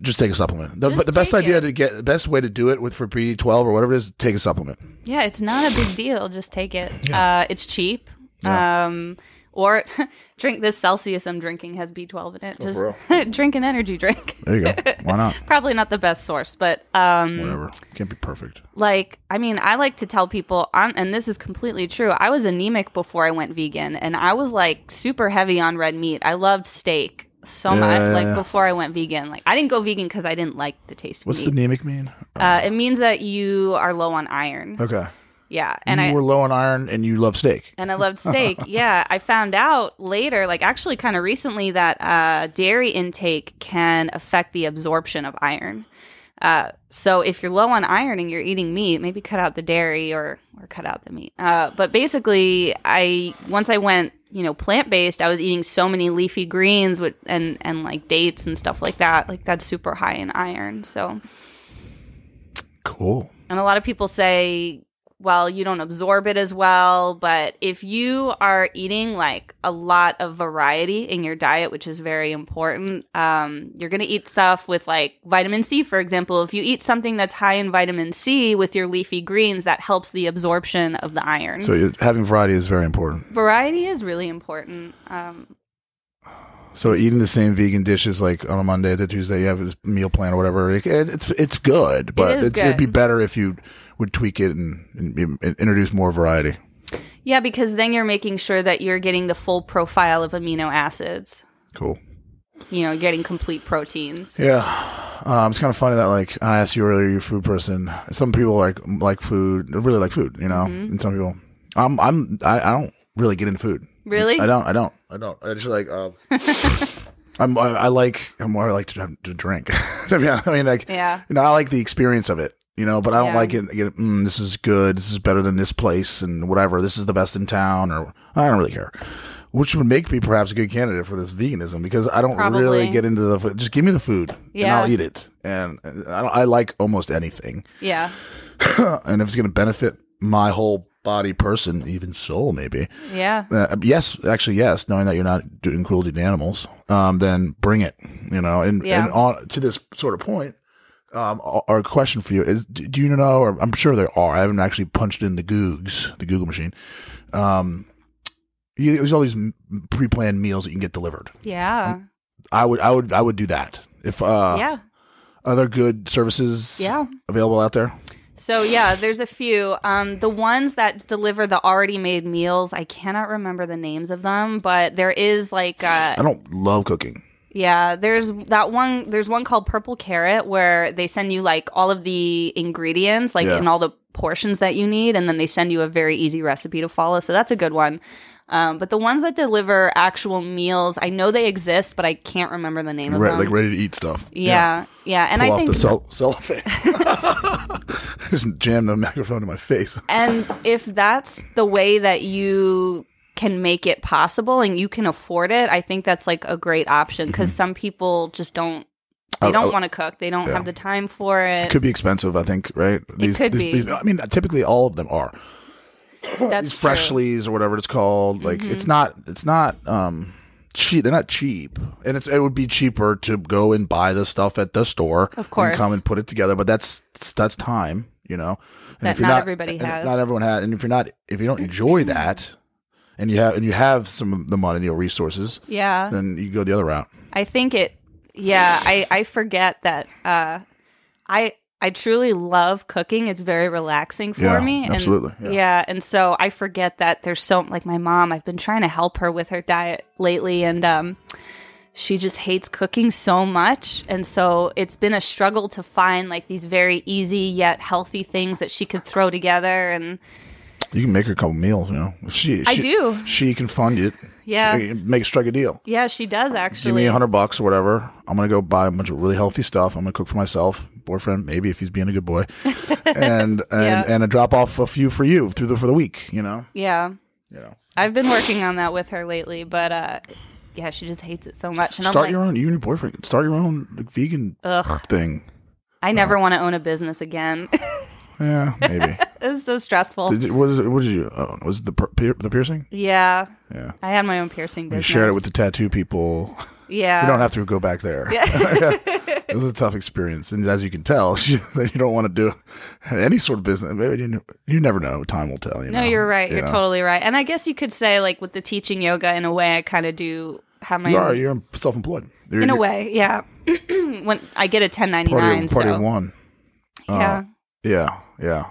just take a supplement. The, but the best idea it. to get the best way to do it with for B12 or whatever it is, take a supplement. yeah, it's not a big deal. Just take it. Yeah. Uh, it's cheap. Yeah. Um, or drink this Celsius I'm drinking has B12 in it. Oh, Just drink an energy drink. There you go. Why not? Probably not the best source, but um, Whatever. Can't be perfect. like i mean i like to tell people on and this is completely true i was anemic before i went vegan and i was like super heavy on red meat i loved steak so Yeah, much yeah, like yeah. before i went vegan like i didn't go vegan because i didn't like the taste of What's meat the anemic mean? uh, it means that you are low on iron Okay. yeah and you i were low on iron and you love steak. and I loved steak. yeah, I found out later, like actually kind of recently, that uh, dairy intake can affect the absorption of iron. Uh, so if you're low on iron and you're eating meat, maybe cut out the dairy or or cut out the meat. Uh, but basically, I once I went you know plant based, I was eating so many leafy greens with and and like dates and stuff like that. Like that's super high in iron. So Cool. and a lot of people say, well, you don't absorb it as well. But if you are eating like a lot of variety in your diet, which is very important, um, you're going to eat stuff with like vitamin C, for example. If you eat something that's high in vitamin C with your leafy greens, that helps the absorption of the iron. So having variety is very important. variety is really important. Um, So eating the same vegan dishes like on a Monday, the Tuesday, you have this meal plan or whatever. It, it's it's good, but is it's, it'd be better if you would tweak it and, and, and introduce more variety. yeah, because then you're making sure that you're getting the full profile of amino acids. Cool. You know, getting complete proteins. Yeah, um, it's kind of funny that like I asked you earlier, you're a food person. Some people like like food, really like food, you know, Mm-hmm. and some people, I'm I'm I, I don't really get into food. Really? I don't. I don't. I don't. I just like. Uh, I'm. I, I like. I'm more like to, to drink. I mean, I mean, like. Yeah. You know, I like the experience of it. You know, but I don't Yeah. like it. Get, mm, this is good. This is better than this place, and whatever. This is the best in town, or I don't really care. Which would make me perhaps a good candidate for this veganism because I don't Probably. really get into the food. Just give me the food, and Yeah. I'll eat it. And and I, don't, I like almost anything Yeah. and if it's going to benefit my whole body person, even soul, maybe. Yeah. Uh, yes, actually, yes. Knowing that you're not doing cruelty to animals, um, then bring it. You know, and Yeah. and on to this sort of point. Um, our our question for you is: Do do you know? Or I'm sure there are. I haven't actually punched in the Googs, the Google machine. Um, you, there's all these pre-planned meals that you can get delivered. Yeah. I would, I would, I would do that. If uh, yeah. other good services, Yeah. available out there. So yeah, there's a few. Um, the ones that deliver the already made meals, I cannot remember the names of them, but there is like uh, I don't love cooking. Yeah, there's that one. There's one called Purple Carrot where they send you like all of the ingredients, like Yeah. in all the portions that you need, and then they send you a very easy recipe to follow. So that's a good one. Um, but the ones that deliver actual meals, I know they exist, but I can't remember the name of Re- them. like ready to eat stuff. yeah, yeah, and Pull I off think the cell- cellophane. Just jam the microphone in my face. And if that's the way that you can make it possible and you can afford it, I think that's like a great option because some people just don't. They don't I- want to cook. They don't yeah. have the time for it. Could be expensive, I think, right? These, could these- be. I mean, typically all of them are. That's These. Mm-hmm. freshlies or whatever it's called. Like it's not. It's not. Um, cheap. They're not cheap, and it's it would be cheaper to go and buy the stuff at the store. Of course. and come and put it together. But that's that's time, you know. And That if you're not everybody has. Not everyone has, and if you're not, if you don't enjoy that, and you have and you have some of the or resources, Yeah. then you go the other route. I think it yeah, I I forget that uh I I truly love cooking. It's very relaxing for Yeah, me. And, absolutely, yeah. and so I forget that there's so like my mom, I've been trying to help her with her diet lately and um she just hates cooking so much and so it's been a struggle to find like these very easy yet healthy things that she could throw together and You can make her a couple meals, you know. If She, I she- do. She can fund it. Yeah. Make strike a deal. yeah, she does actually. Give me a hundred bucks or whatever. I'm gonna go buy a bunch of really healthy stuff. I'm gonna cook for myself, boyfriend, maybe if he's being a good boy, and and Yeah. and a drop off a few for you through the for the week. You know, Yeah. you know. I've been working on that with her lately, but uh yeah, she just hates it so much. And I'm Start like, your own. You and your boyfriend start your own like, vegan ugh, thing. I never want to own a business again. Yeah, maybe. it was so stressful. did, you- what, is what did you? Oh, was it the per- the piercing? yeah, Yeah. I had my own piercing You shared it with the tattoo people. yeah. you don't have to go back there. it was a tough experience, and as you can tell, you don't want to do any sort of business. Maybe you, you never know. Time will tell. You no, know? you're right. You You're know? totally right. And I guess you could say like with the teaching yoga, in a way, I kind of do have my You own. are. You're self-employed. You're, in a way, yeah. when I get a 1099, Party, party so of one. yeah, uh, Yeah, yeah.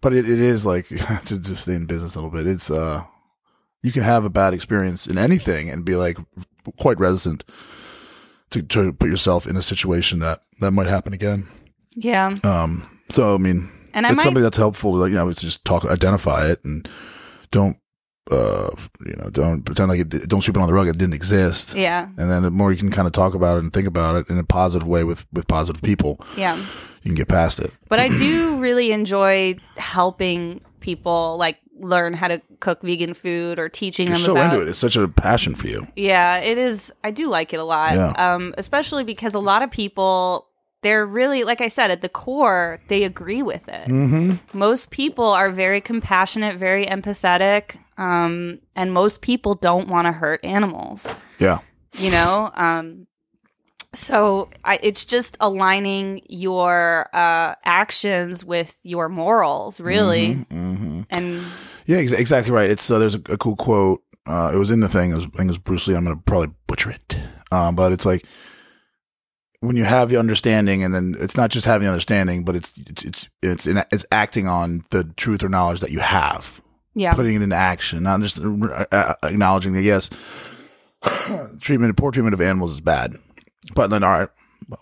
But it, it is like to just stay in business a little bit. It's uh, you can have a bad experience in anything and be like quite reticent to to put yourself in a situation that that might happen again. yeah. Um. So I mean, And I it's might- something that's helpful. Like you know, it's just talk, identify it, and don't uh, you know, don't pretend like it, don't sweep it on the rug. It didn't exist. Yeah, And then the more you can kind of talk about it and think about it in a positive way with with positive people, yeah. you can get past it. But I do really enjoy helping people like learn how to cook vegan food or teaching You're them so about into it. It's such a passion for you. Yeah, it is. I do like it a lot. Yeah. Um, especially because a lot of people, they're really, like I said, at the core, they agree with it. Mm-hmm. Most people are very compassionate, very empathetic, um, and most people don't want to hurt animals. Yeah. You know, um, so I, it's just aligning your uh, actions with your morals, really. Mm-hmm. And Yeah, ex- exactly right. It's uh, there's a, a cool quote. Uh, it was in the thing. It was, I think it was Bruce Lee. I'm gonna probably butcher it, um, but it's like when you have the understanding, and then it's not just having the understanding, but it's it's it's it's, in, it's acting on the truth or knowledge that you have, yeah, putting it into action, not just uh, uh, acknowledging that yes, treatment, poor treatment of animals is bad, but then all right,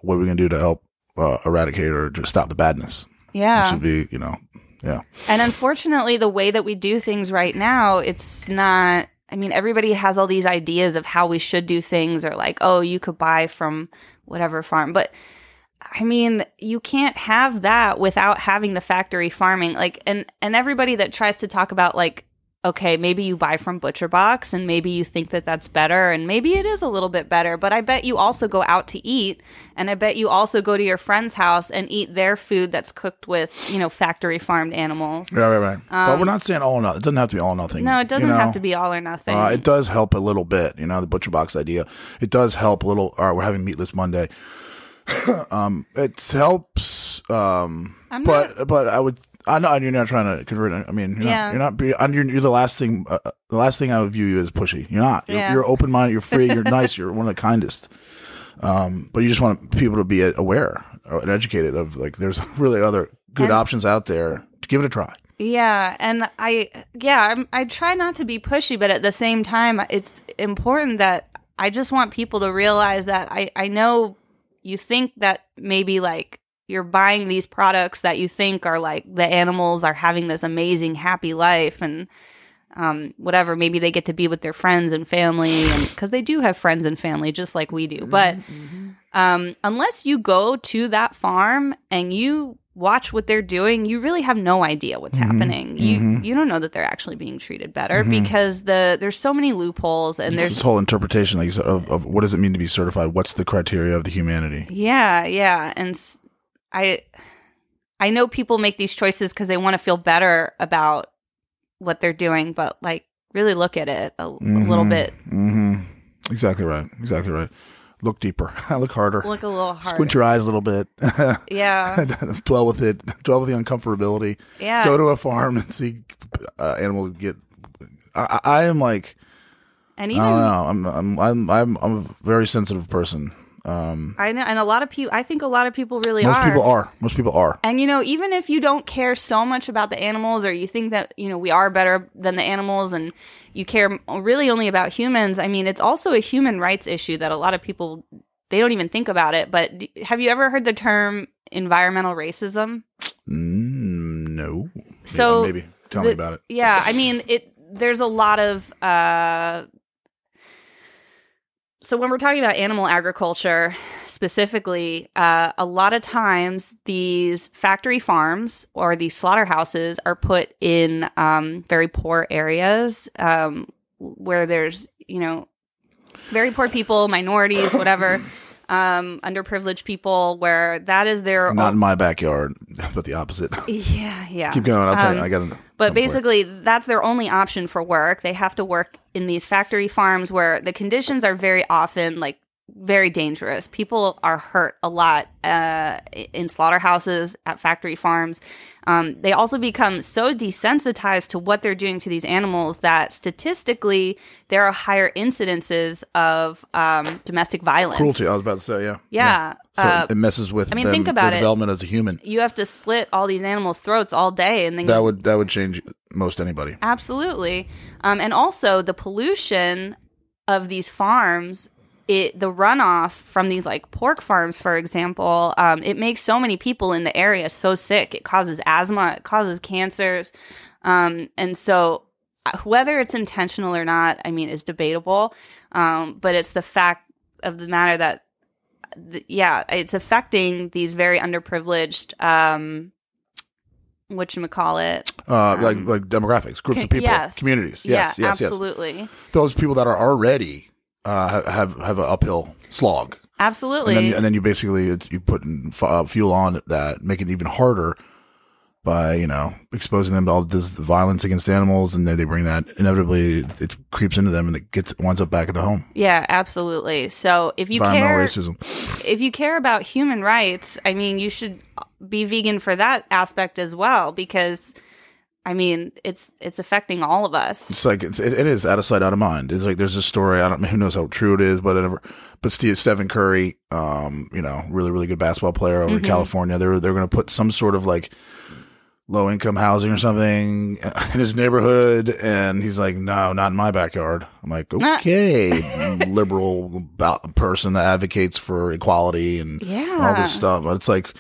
what are we gonna do to help uh, eradicate or just stop the badness? yeah. Which would be, you know, yeah. And unfortunately, the way that we do things right now, it's not. I mean, everybody has all these ideas of how we should do things, or like, oh, you could buy from whatever farm. But I mean, you can't have that without having the factory farming. Like, and and everybody that tries to talk about like okay, maybe you buy from Butcher Box and maybe you think that that's better and maybe it is a little bit better, but I bet you also go out to eat and I bet you also go to your friend's house and eat their food that's cooked with, you know, factory farmed animals. Right, right, right. but we're not saying all or nothing. It doesn't have to be all or nothing. Um, No, it doesn't you know? have to be all or nothing. Uh, it does help a little bit, you know, the butcher box idea. It does help a little. All right, we're having meatless Monday. um, it helps. Um, I'm but but I would. I know you're not trying to convert. I mean, you're Yeah. not. You're not. You're, you're the last thing. Uh, the last thing I would view you as pushy. You're not. You're, Yeah. you're open minded. You're free. You're nice. You're one of the kindest. Um, but you just want people to be aware and educated of like there's really other good And- options out there. To give it a try. Yeah, and I yeah, I'm, I try not to be pushy, but at the same time, it's important that I just want people to realize that I I know you think that maybe like you're buying these products that you think are like the animals are having this amazing happy life and um whatever maybe they get to be with their friends and family and because they do have friends and family just like we do. But um unless you go to that farm and you watch what they're doing you really have no idea what's mm-hmm. happening you mm-hmm. you don't know that they're actually being treated better mm-hmm. because the there's so many loopholes and It's there's this whole interpretation, like of, of what does it mean to be certified? What's the criteria of the humanity? Yeah, yeah, and I I know people make these choices because they want to feel better about what they're doing, but like really look at it a, a little bit, hmm Exactly right. Exactly right. Look deeper. Look harder. look a little harder. Squint your eyes a little bit. yeah, dwell with it. Dwell with the uncomfortability. yeah. Go to a farm and see uh, animals get. I, I I am like and I even don't know. I'm I'm I'm I'm, I'm a very sensitive person. Um, I know, and a lot of people. I think a lot of people really are. most are. people are. Most people are. And you know, even if you don't care so much about the animals, or you think that you know we are better than the animals, and you care really only about humans, I mean, it's also a human rights issue that a lot of people they don't even think about it. But d- have you ever heard the term environmental racism? Mm, no. So maybe tell me about it. Yeah, I mean, it. There's a lot of. uh so when we're talking about animal agriculture specifically, uh, a lot of times these factory farms or these slaughterhouses are put in um, very poor areas um, where there's you know very poor people, minorities, whatever, um, underprivileged people, where that is their Not in my backyard, but the opposite. yeah yeah. Keep going. I'll tell you. Um, I got to. But basically, that's their only option for work. They have to work in these factory farms where the conditions are very often like very dangerous. People are hurt a lot uh, in slaughterhouses, at factory farms. Um, they also become so desensitized to what they're doing to these animals that statistically there are higher incidences of um, domestic violence. cruelty. I was about to say, yeah, Yeah. So Uh, it messes with. I mean, them- think about their it. Development as a human. You have to slit all these animals' throats all day, and then That would that would change most anybody. Absolutely. Um, and also the pollution of these farms, it the runoff from these like pork farms, for example, um, it makes so many people in the area so sick. It causes asthma, it causes cancers. Um, and so uh, whether it's intentional or not, I mean, is debatable. Um, but it's the fact of the matter that th- yeah, it's affecting these very underprivileged um what you call it Uh, like like demographics, groups of people, Um, yes. communities. Yes, yeah, yes, yes. absolutely. Those people that are already uh, have have an uphill slog, Absolutely. and then and then you basically it's, you put f- uh, fuel on that, make it even harder by you know exposing them to all this violence against animals, and then they bring that inevitably it creeps into them and it gets winds up back at the home. yeah, absolutely. So if you care racism. if you care about human rights, I mean, you should be vegan for that aspect as well because I mean, it's it's affecting all of us. It's like it's, it, it is out of sight, out of mind. It's like there's a story. I don't who knows how true it is, but whatever. But Steve, Stephen Curry, um, you know, really really good basketball player over Mm-hmm. in California. They're they're going to put some sort of like low income housing or something in his neighborhood, and he's like, no, not in my backyard. I'm like, okay, liberal person that advocates for equality and yeah. all this stuff. But it's like.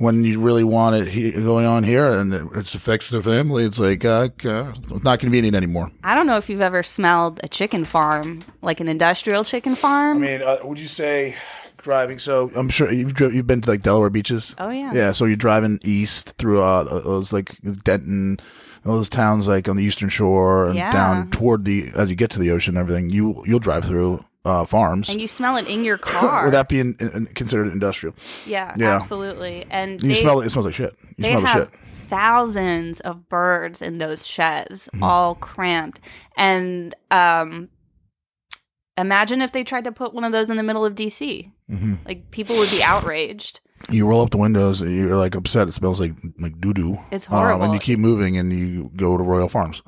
When you really want it he, going on here and it it affects their family, it's like uh, uh, it's not convenient anymore. I don't know if you've ever smelled a chicken farm, like an industrial chicken farm. I mean, uh, would you say driving. So I'm sure you've dri- you've been to like Delaware beaches. Oh, yeah. Yeah. So you're driving east through uh, those like Denton, those towns like on the eastern shore and Yeah. down toward the as you get to the ocean. and Everything you you'll drive through uh, farms. And you smell it in your car. Would that be in, in, considered industrial? yeah, Yeah. absolutely. And You they, smell it. It smells like shit. You smell the shit. thousands of birds in those sheds, Mm-hmm. all cramped. And um, imagine if they tried to put one of those in the middle of DC. Mm-hmm. Like people would be outraged. You roll up the windows. and You're like upset. It smells like like doo doo. It's horrible. and you keep moving, and you go to Royal Farms.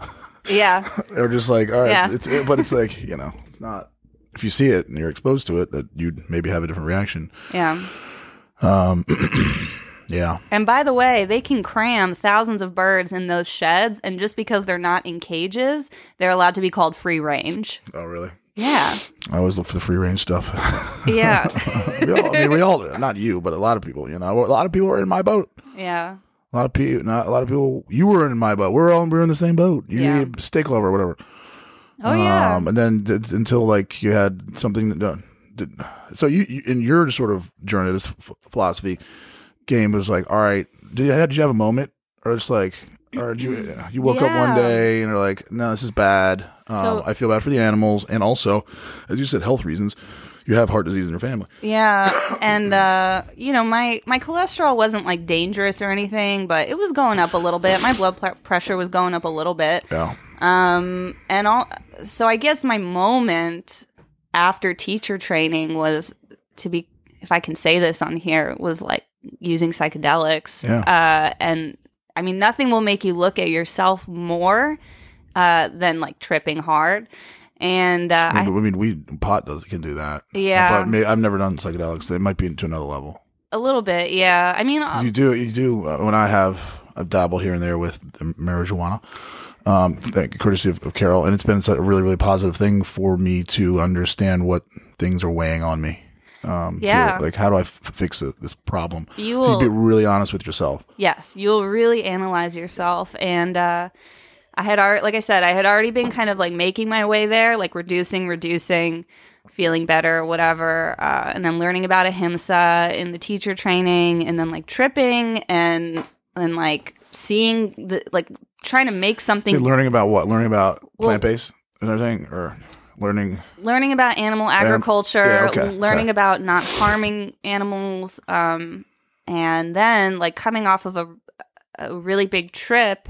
Yeah, They're just like, all right, Yeah. it's, it, but it's like you know, it's not. If you see it and you're exposed to it, that you'd maybe have a different reaction. yeah. Um, Yeah, And by the way, they can cram thousands of birds in those sheds, and just because they're not in cages, they're allowed to be called free range. Oh, really? Yeah, I always look for the free range stuff. yeah, we all, I mean, we all, not you, but a lot of people. You know, a lot of people are in my boat. yeah. A lot of people, not a lot of people. You were in my boat. We're all we are in the same boat. You Yeah. need a steak lover, or whatever. Oh yeah. Um, and then th- until like you had something done. did- So you, you in your sort of journey, this f- philosophy game was like, all right, did you, did you have a moment, or it's like, or you you woke up one day and you're like, no, this is bad. Um, So- I feel bad for the animals, and also, as you said, health reasons. You have heart disease in your family. Yeah, and uh, you know my my cholesterol wasn't like dangerous or anything, but it was going up a little bit. My blood pl- pressure was going up a little bit. Yeah. Um, and all so I guess my moment after teacher training was to be, if I can say this on here, was like using psychedelics. Yeah. Uh, and I mean, nothing will make you look at yourself more uh, than like tripping hard. And uh, I I, mean, I mean, weed pot does can do that. Yeah. but I've never done psychedelics. It might be into another level. a little bit, yeah. I mean, uh, You do, you do. Uh, when I have, I've dabbled here and there with the marijuana, um, thank, courtesy of, of Carol, and it's been a really, really positive thing for me to understand what things are weighing on me. Um, to, Yeah. like how do I f- fix it, this problem? You To will- be really honest with yourself. Yes, you'll really analyze yourself. And uh, I had already, like I said, I had already been kind of like making my way there, like reducing, reducing, feeling better, whatever. Uh, and then learning about ahimsa in the teacher training, and then like tripping and and like seeing the like trying to make something, So learning about what? Learning about Well- plant based and everything, or learning. learning about animal agriculture, yeah, okay, learning okay. about not harming animals, um, and then like coming off of a, a really big trip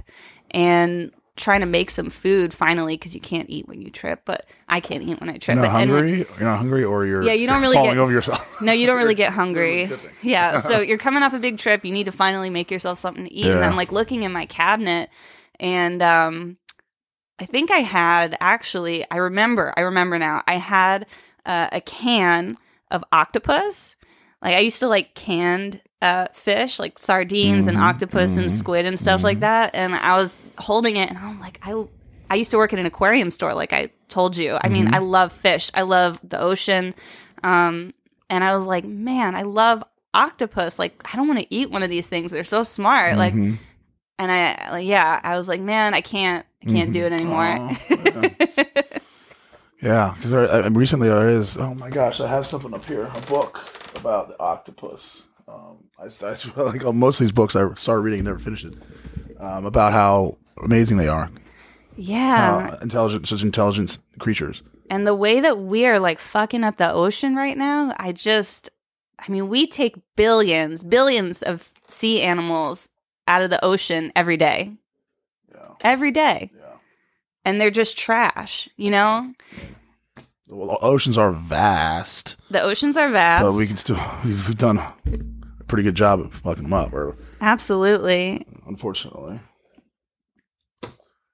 and trying to make some food finally because you can't eat when you trip, but I can't eat when I trip. You're not hungry. You're not hungry, or you're Yeah, you don't really falling get- over yourself. no, you don't really get hungry. Yeah, so you're coming off a big trip. You need to finally make yourself something to eat. And I'm like looking in my cabinet, and um, I think I had actually. I remember. I remember now. I had uh, a can of octopus. Like I used to like canned uh, fish, like sardines and octopus and squid and stuff like that. And I was holding it, and I'm like, I. I used to work at an aquarium store, like I told you. I mean, I love fish. I love the ocean. Um, and I was like, man, I love octopus. Like, I don't want to eat one of these things. They're so smart. Like, Mm-hmm. And I, like, yeah, I was like, man, I can't, I can't do it anymore. Yeah, because recently there is. Oh my gosh, I have something up here, a book about the octopus. Um, I, I like most of these books I started reading and never finished it. Um, about how amazing they are, yeah. uh, intelligent, such intelligent creatures. and the way that we're like fucking up the ocean right now, I just, I mean, we take billions, billions of sea animals out of the ocean every day. Every day. And they're just trash, you know? Well, the oceans are vast, The oceans are vast. but we can still we've done a pretty good job of fucking them up. Or Absolutely. unfortunately,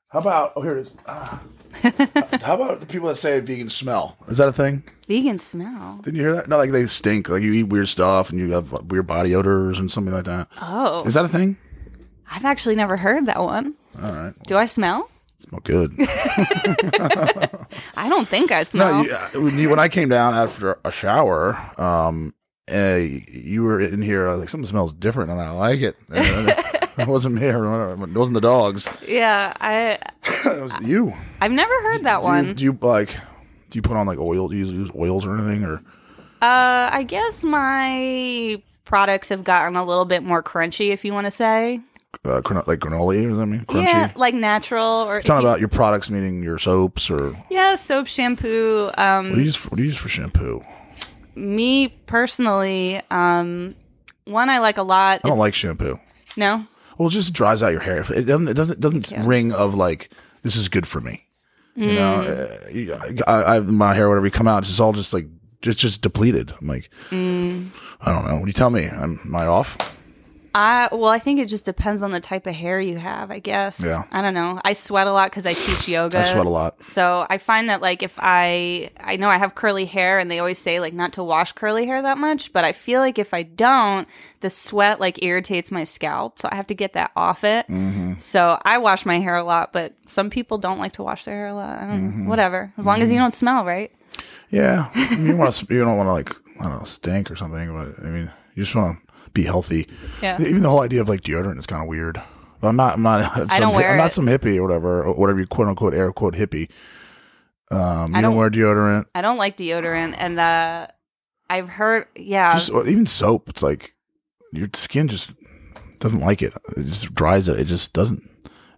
how about oh here it is. Ah. how about the people that say vegan smell? Is that a thing? Vegan smell. Didn't you hear that? Not like they stink. Like you eat weird stuff and you have weird body odors and something like that. Oh, Is that a thing? I've actually never heard that one. All right. Do I smell? Smell good. I don't think I smell. no, you, uh, when, you, when I came down after a shower, um, uh, you were in here. I was like, something smells different, and I like it. It wasn't me or whatever. It wasn't the dogs. yeah, I It was you. I've never heard that Do one. you, do you like? Do you put on like oil? Do you use oils or anything? Or Uh, I guess my products have gotten a little bit more crunchy, if you want to say. Uh, grano- like granola or something? Crunchy? Yeah, like natural or Talking about your products, meaning your soaps or yeah, soap, shampoo. what do Um, you use? For, what do you use for shampoo? me personally, um, one I like a lot. I don't like shampoo. no, Well, it just dries out your hair. It doesn't. It doesn't. Doesn't ring of like this is good for me. You know, Mm. uh, I, I, my hair, whatever you come out, it's just all just like just just depleted. I'm like, Mm. I don't know. What do you tell me? Am, am I off? I well, I think it just depends on the type of hair you have. I guess. Yeah. I don't know. I sweat a lot because I teach yoga. I sweat a lot. So I find that like if I I know I have curly hair and they always say like not to wash curly hair that much, but I feel like if I don't, the sweat like irritates my scalp, so I have to get that off it. Mm-hmm. So I wash my hair a lot, but some people don't like to wash their hair a lot. I don't Mm-hmm. Whatever, as long as you don't smell, right? Yeah, I mean, you want to. You don't want to like I don't know stink or something, but I mean, you just want to be healthy. Yeah. Even the whole idea of like deodorant is kind of weird. But I'm not. I'm not. I'm some, don't wear I'm not some hippie or whatever. Or whatever you quote unquote air quote hippie. Um, you I don't, don't- wear deodorant. I don't like deodorant, and uh, I've heard, yeah, Just, even soap. It's like your skin just doesn't like it. It just dries it. It just doesn't.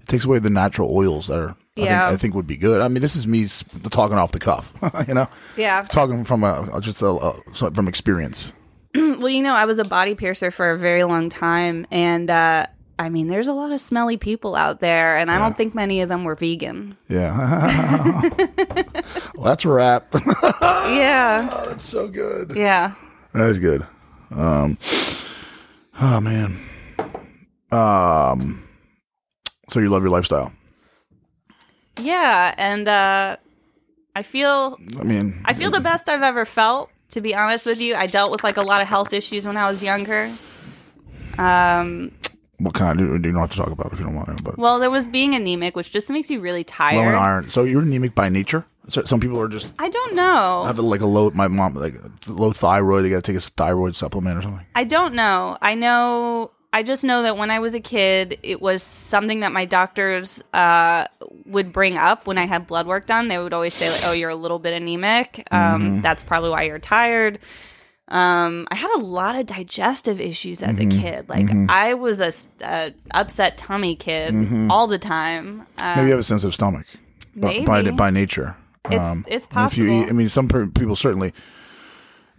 It takes away the natural oils that are. I, Yeah. think, I think would be good. I mean, this is me talking off the cuff. you know, yeah. talking from a just a, a from experience. Well, you know, I was a body piercer for a very long time, and uh, I mean, there's a lot of smelly people out there, and I don't think many of them were vegan. Yeah. well, that's a wrap. Yeah, that's so good. yeah. That is good. Um, oh man. Um, so you love your lifestyle. Yeah, and uh, I feel I mean, I feel the best I've ever felt. To be honest with you, I dealt with like a lot of health issues when I was younger. Um, what kind? You don't have to talk about it if you don't want to. But well, there was being anemic, which just makes you really tired. low in iron. So you're anemic by nature. So some people are just I don't know. I have like a low. My mom like low thyroid. They got to take a thyroid supplement or something. I don't know. I know. I just know that when I was a kid, it was something that my doctors uh, would bring up when I had blood work done. They would always say, like, "Oh, you're a little bit anemic. Um, That's probably why you're tired." Um, I had a lot of digestive issues as a kid. Like I was a upset tummy kid all the time. Um, Maybe you have a sensitive stomach. By, by by nature. It's- it's If you possible. eat, I mean, some people certainly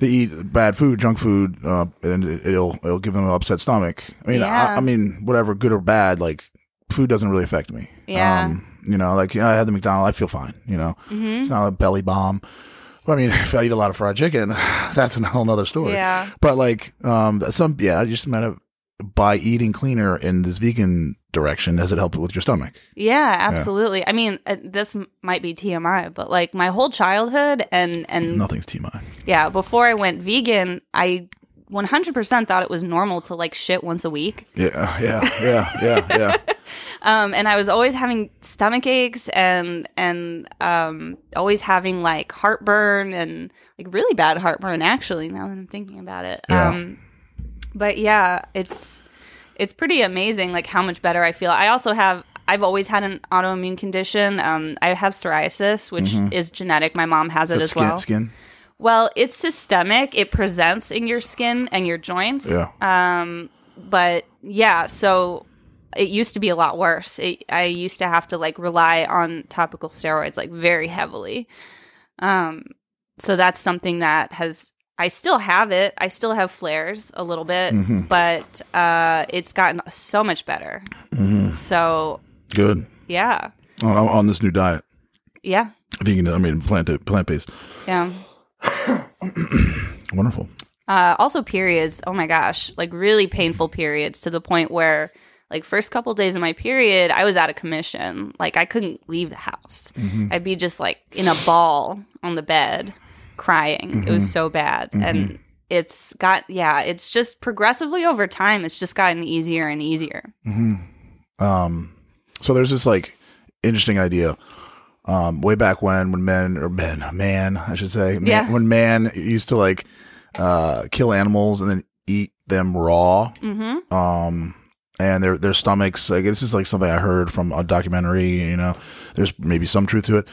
they eat bad food, junk food, uh, and it- it'll it'll give them an upset stomach. I mean, I, Yeah. I mean, whatever, good or bad, like food doesn't really affect me. Yeah. Um, you know, like yeah, I had the McDonald's, I feel fine. You know, Mm-hmm. it's not a belly bomb. But I mean, if I eat a lot of fried chicken, that's a whole nother story. Yeah. But like, um, some yeah, I just might have by eating cleaner in this vegan direction, has it helped with your stomach? Yeah, absolutely. I mean, uh, this m- might be TMI, but like my whole childhood and and Nothing's TMI. yeah, before I went vegan, I 100% thought it was normal to like shit once a week. Yeah, yeah, yeah, yeah, yeah. Um, and I was always having stomach aches and and um, always having like heartburn and like really bad heartburn. Actually, now that I'm thinking about it. Yeah. Um, but yeah, it's it's pretty amazing like how much better I feel. I also have I've always had an autoimmune condition. Um, I have psoriasis, which is genetic. My mom has it That's as skin, well. skin. Well, it's systemic. It presents in your skin and your joints. Yeah. Um, but yeah, so it used to be a lot worse. It, I used to have to like rely on topical steroids like very heavily. Um, so that's something that has. I still have it. I still have flares a little bit, Mm-hmm. but uh, it's gotten so much better. Mm-hmm. So Good. yeah, On, on this new diet, yeah, vegan. I mean, plant plant based. yeah. Wonderful. Uh, also periods. Oh my gosh, like really painful periods to the point where, like, first couple days of my period, I was out of commission. Like, I couldn't leave the house. I'd be just like in a ball on the bed, crying. It was so bad, and it's got yeah. It's just progressively over time. It's just gotten easier and easier. Um, so there's this like interesting idea. Um, way back when, when men or men, man, I should say, man, Yeah. when man used to like uh kill animals and then eat them raw. Mm-hmm. um and their their stomachs like this is like something i heard from a documentary you know there's maybe some truth to it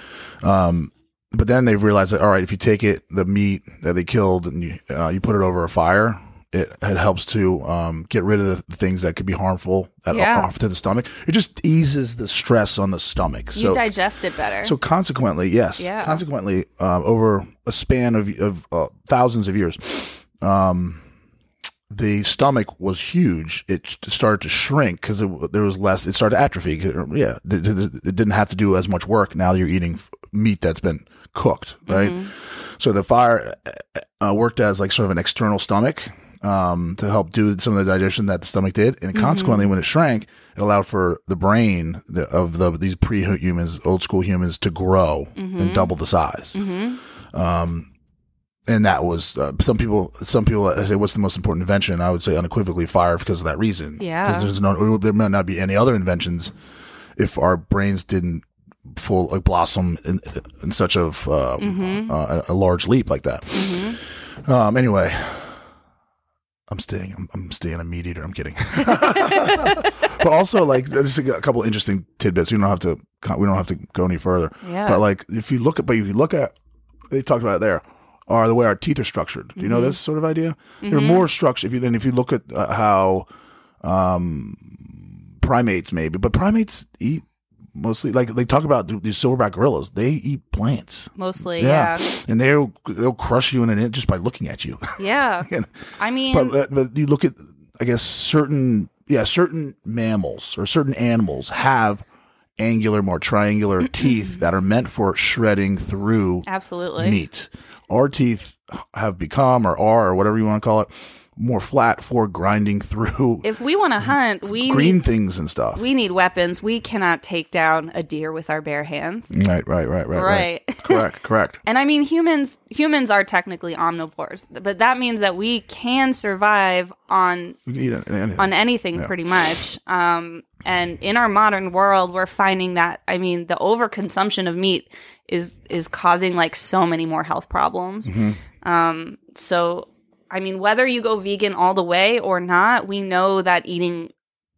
um but then they've realized that all right, if you take it, the meat that they killed, and you uh, you put it over a fire, it, it helps to um, get rid of the things that could be harmful that Yeah. are off to the stomach. It just eases the stress on the stomach. you digest it better. so consequently, yes. Yeah. Consequently, um, over a span of of uh, thousands of years, um, the stomach was huge. It started to shrink because there was less. It started to atrophy. Yeah, it didn't have to do as much work. Now you're eating meat that's been cooked, right? So the fire uh, worked as like sort of an external stomach um, to help do some of the digestion that the stomach did, and consequently, when it shrank, it allowed for the brain the, of the these pre-humans, old school humans, to grow and double the size. Um, and that was uh, some people. Some people say, "What's the most important invention?" I would say unequivocally fire because of that reason. Yeah. because there's no, there might not be any other inventions if our brains didn't full like blossom in, in such of um, uh, a, large leap like that. Um, anyway, I'm staying. I'm, I'm staying a meat eater. I'm kidding. but also, like, this is a couple interesting tidbits. You don't have to. We don't have to go any further. Yeah. But like, if you look at, but if you look at, they talked about it there, are the way our teeth are structured. Do you know this sort of idea? They're more structured. If you then if you look at uh, how um, primates maybe, but primates eat mostly like they talk about th- these silverback gorillas. They eat plants. Mostly, Yeah, yeah. and they'll they'll crush you in an inch just by looking at you. Yeah. I mean, but but you look at I guess certain yeah certain mammals or certain animals have angular more triangular teeth that are meant for shredding through absolutely. meat. Our teeth have become or are or whatever you want to call it more flat for grinding through If we want to hunt, we green need, things and stuff. we need weapons. We cannot take down a deer with our bare hands. right, right, right, right, Right. correct, correct. And I mean, humans humans are technically omnivores, but that means that we can survive on can anything. on anything pretty much. Um, and in our modern world, we're finding that I mean, the overconsumption of meat is is causing like so many more health problems. Um, so I mean, whether you go vegan all the way or not, we know that eating.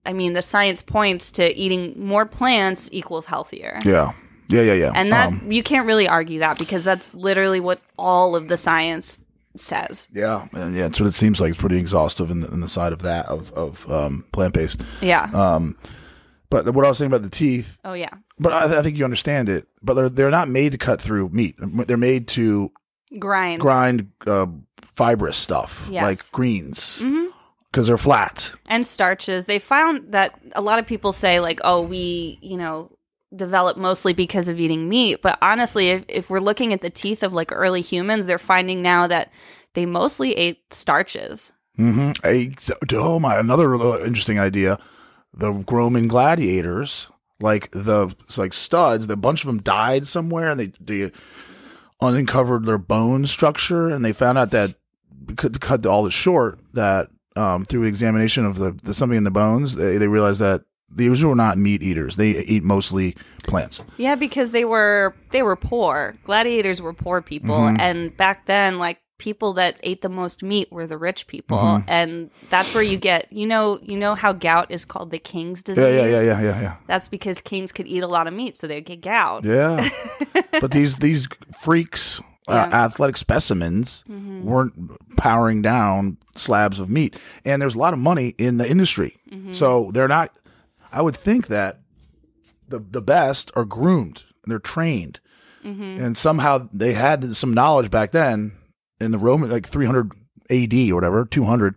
I mean, the science points to eating more plants equals healthier. yeah, yeah, yeah, yeah. And that Um, you can't really argue that because that's literally what all of the science says. yeah, and yeah. That's what it seems like. It's pretty exhaustive in the, in the side of that of of um, plant based. Yeah. Um, but what I was saying about the teeth, oh yeah. but I, I think you understand it. But they're they're not made to cut through meat. They're made to Grind. grind uh, fibrous stuff Yes. like greens because they're flat. and starches. They found that a lot of people say like, "Oh, we, you know, develop mostly because of eating meat." But honestly, if, if we're looking at the teeth of like early humans, they're finding now that they mostly ate starches. Mm-hmm. Oh my! Another interesting idea: the Roman gladiators, like the like studs. The bunch of them died somewhere, and they they uncovered their bone structure, and they found out that could cut all this short. That um, through examination of the, the something in the bones, they, they realized that these were not meat eaters. They eat mostly plants. Yeah, because they were they were poor. Gladiators were poor people, Mm-hmm. and back then, like people that ate the most meat were the rich people, Mm-hmm. and that's where you get you know you know how gout is called the king's disease. Yeah, yeah, yeah, yeah, yeah. That's because kings could eat a lot of meat, so they'd get gout. Yeah. but these these freaks, Yeah. Mm-hmm. athletic specimens, weren't powering down slabs of meat, and there's a lot of money in the industry. Mm-hmm. So they're not. I would think that the the best are groomed and they're trained, Mm-hmm. and somehow they had some knowledge back then in the Roman like 300 A.D. or whatever, 200,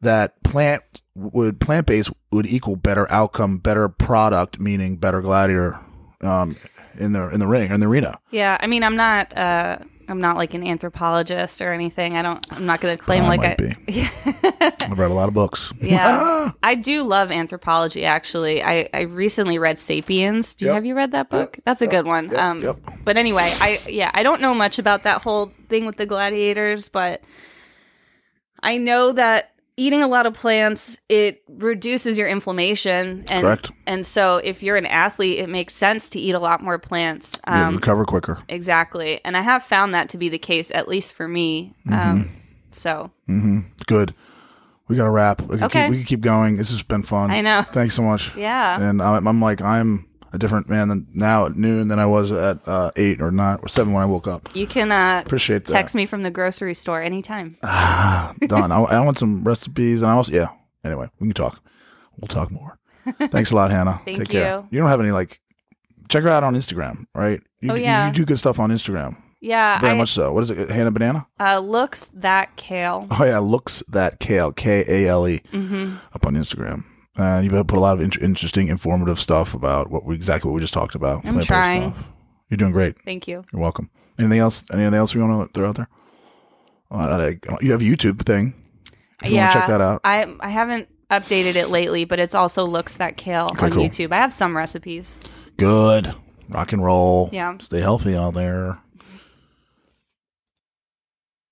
that plant would plant based would equal better outcome, better product, meaning better gladiator um, in the in the ring or in the arena. Yeah, I mean, I'm not. Uh, I'm not like an anthropologist or anything. I don't. I'm not going to claim I like I. be. I've read a lot of books. Yeah, I do love anthropology. Actually, I I recently read *Sapiens*. Do you Yep. have you read that book? That's a good one. Yep, um, yep. but anyway, I yeah, I don't know much about that whole thing with the gladiators, but I know that eating a lot of plants it reduces your inflammation, and Correct. and so if you're an athlete, it makes sense to eat a lot more plants. You Um, recover quicker. Exactly. And I have found that to be the case, at least for me. Mm-hmm. Um, so, Good. We got to wrap. We can, Okay. keep, we can keep going. This has been fun. I know. Thanks so much. Yeah. And I'm, I'm like, I'm a different man than now at noon than I was at uh, eight or nine or seven when I woke up. You can uh, Appreciate that. text me from the grocery store anytime. Done. I, I want some recipes, and I also yeah. Anyway, we can talk. We'll talk more. Thanks a lot, Hannah. Thank Take care. you. You don't have any like. Check her out on Instagram, right? You, Oh, yeah. You, do good stuff on Instagram. Yeah, Very I, much so. What is it? Hannah Banana? uh, looks that kale. Oh yeah, looks that kale K A L E Mm-hmm. up on Instagram. Uh, you put a lot of int- interesting, informative stuff about what we exactly what we just talked about. I'm trying. stuff. You're doing great. Thank you. You're welcome. Anything else? Anything else we want to throw out there? Uh, you have a YouTube thing. If you yeah, want to check that out. I I haven't updated it lately, but it's also looks that kale Okay, on cool. YouTube. I have some recipes. Good. Rock and roll. Yeah. Stay healthy out there.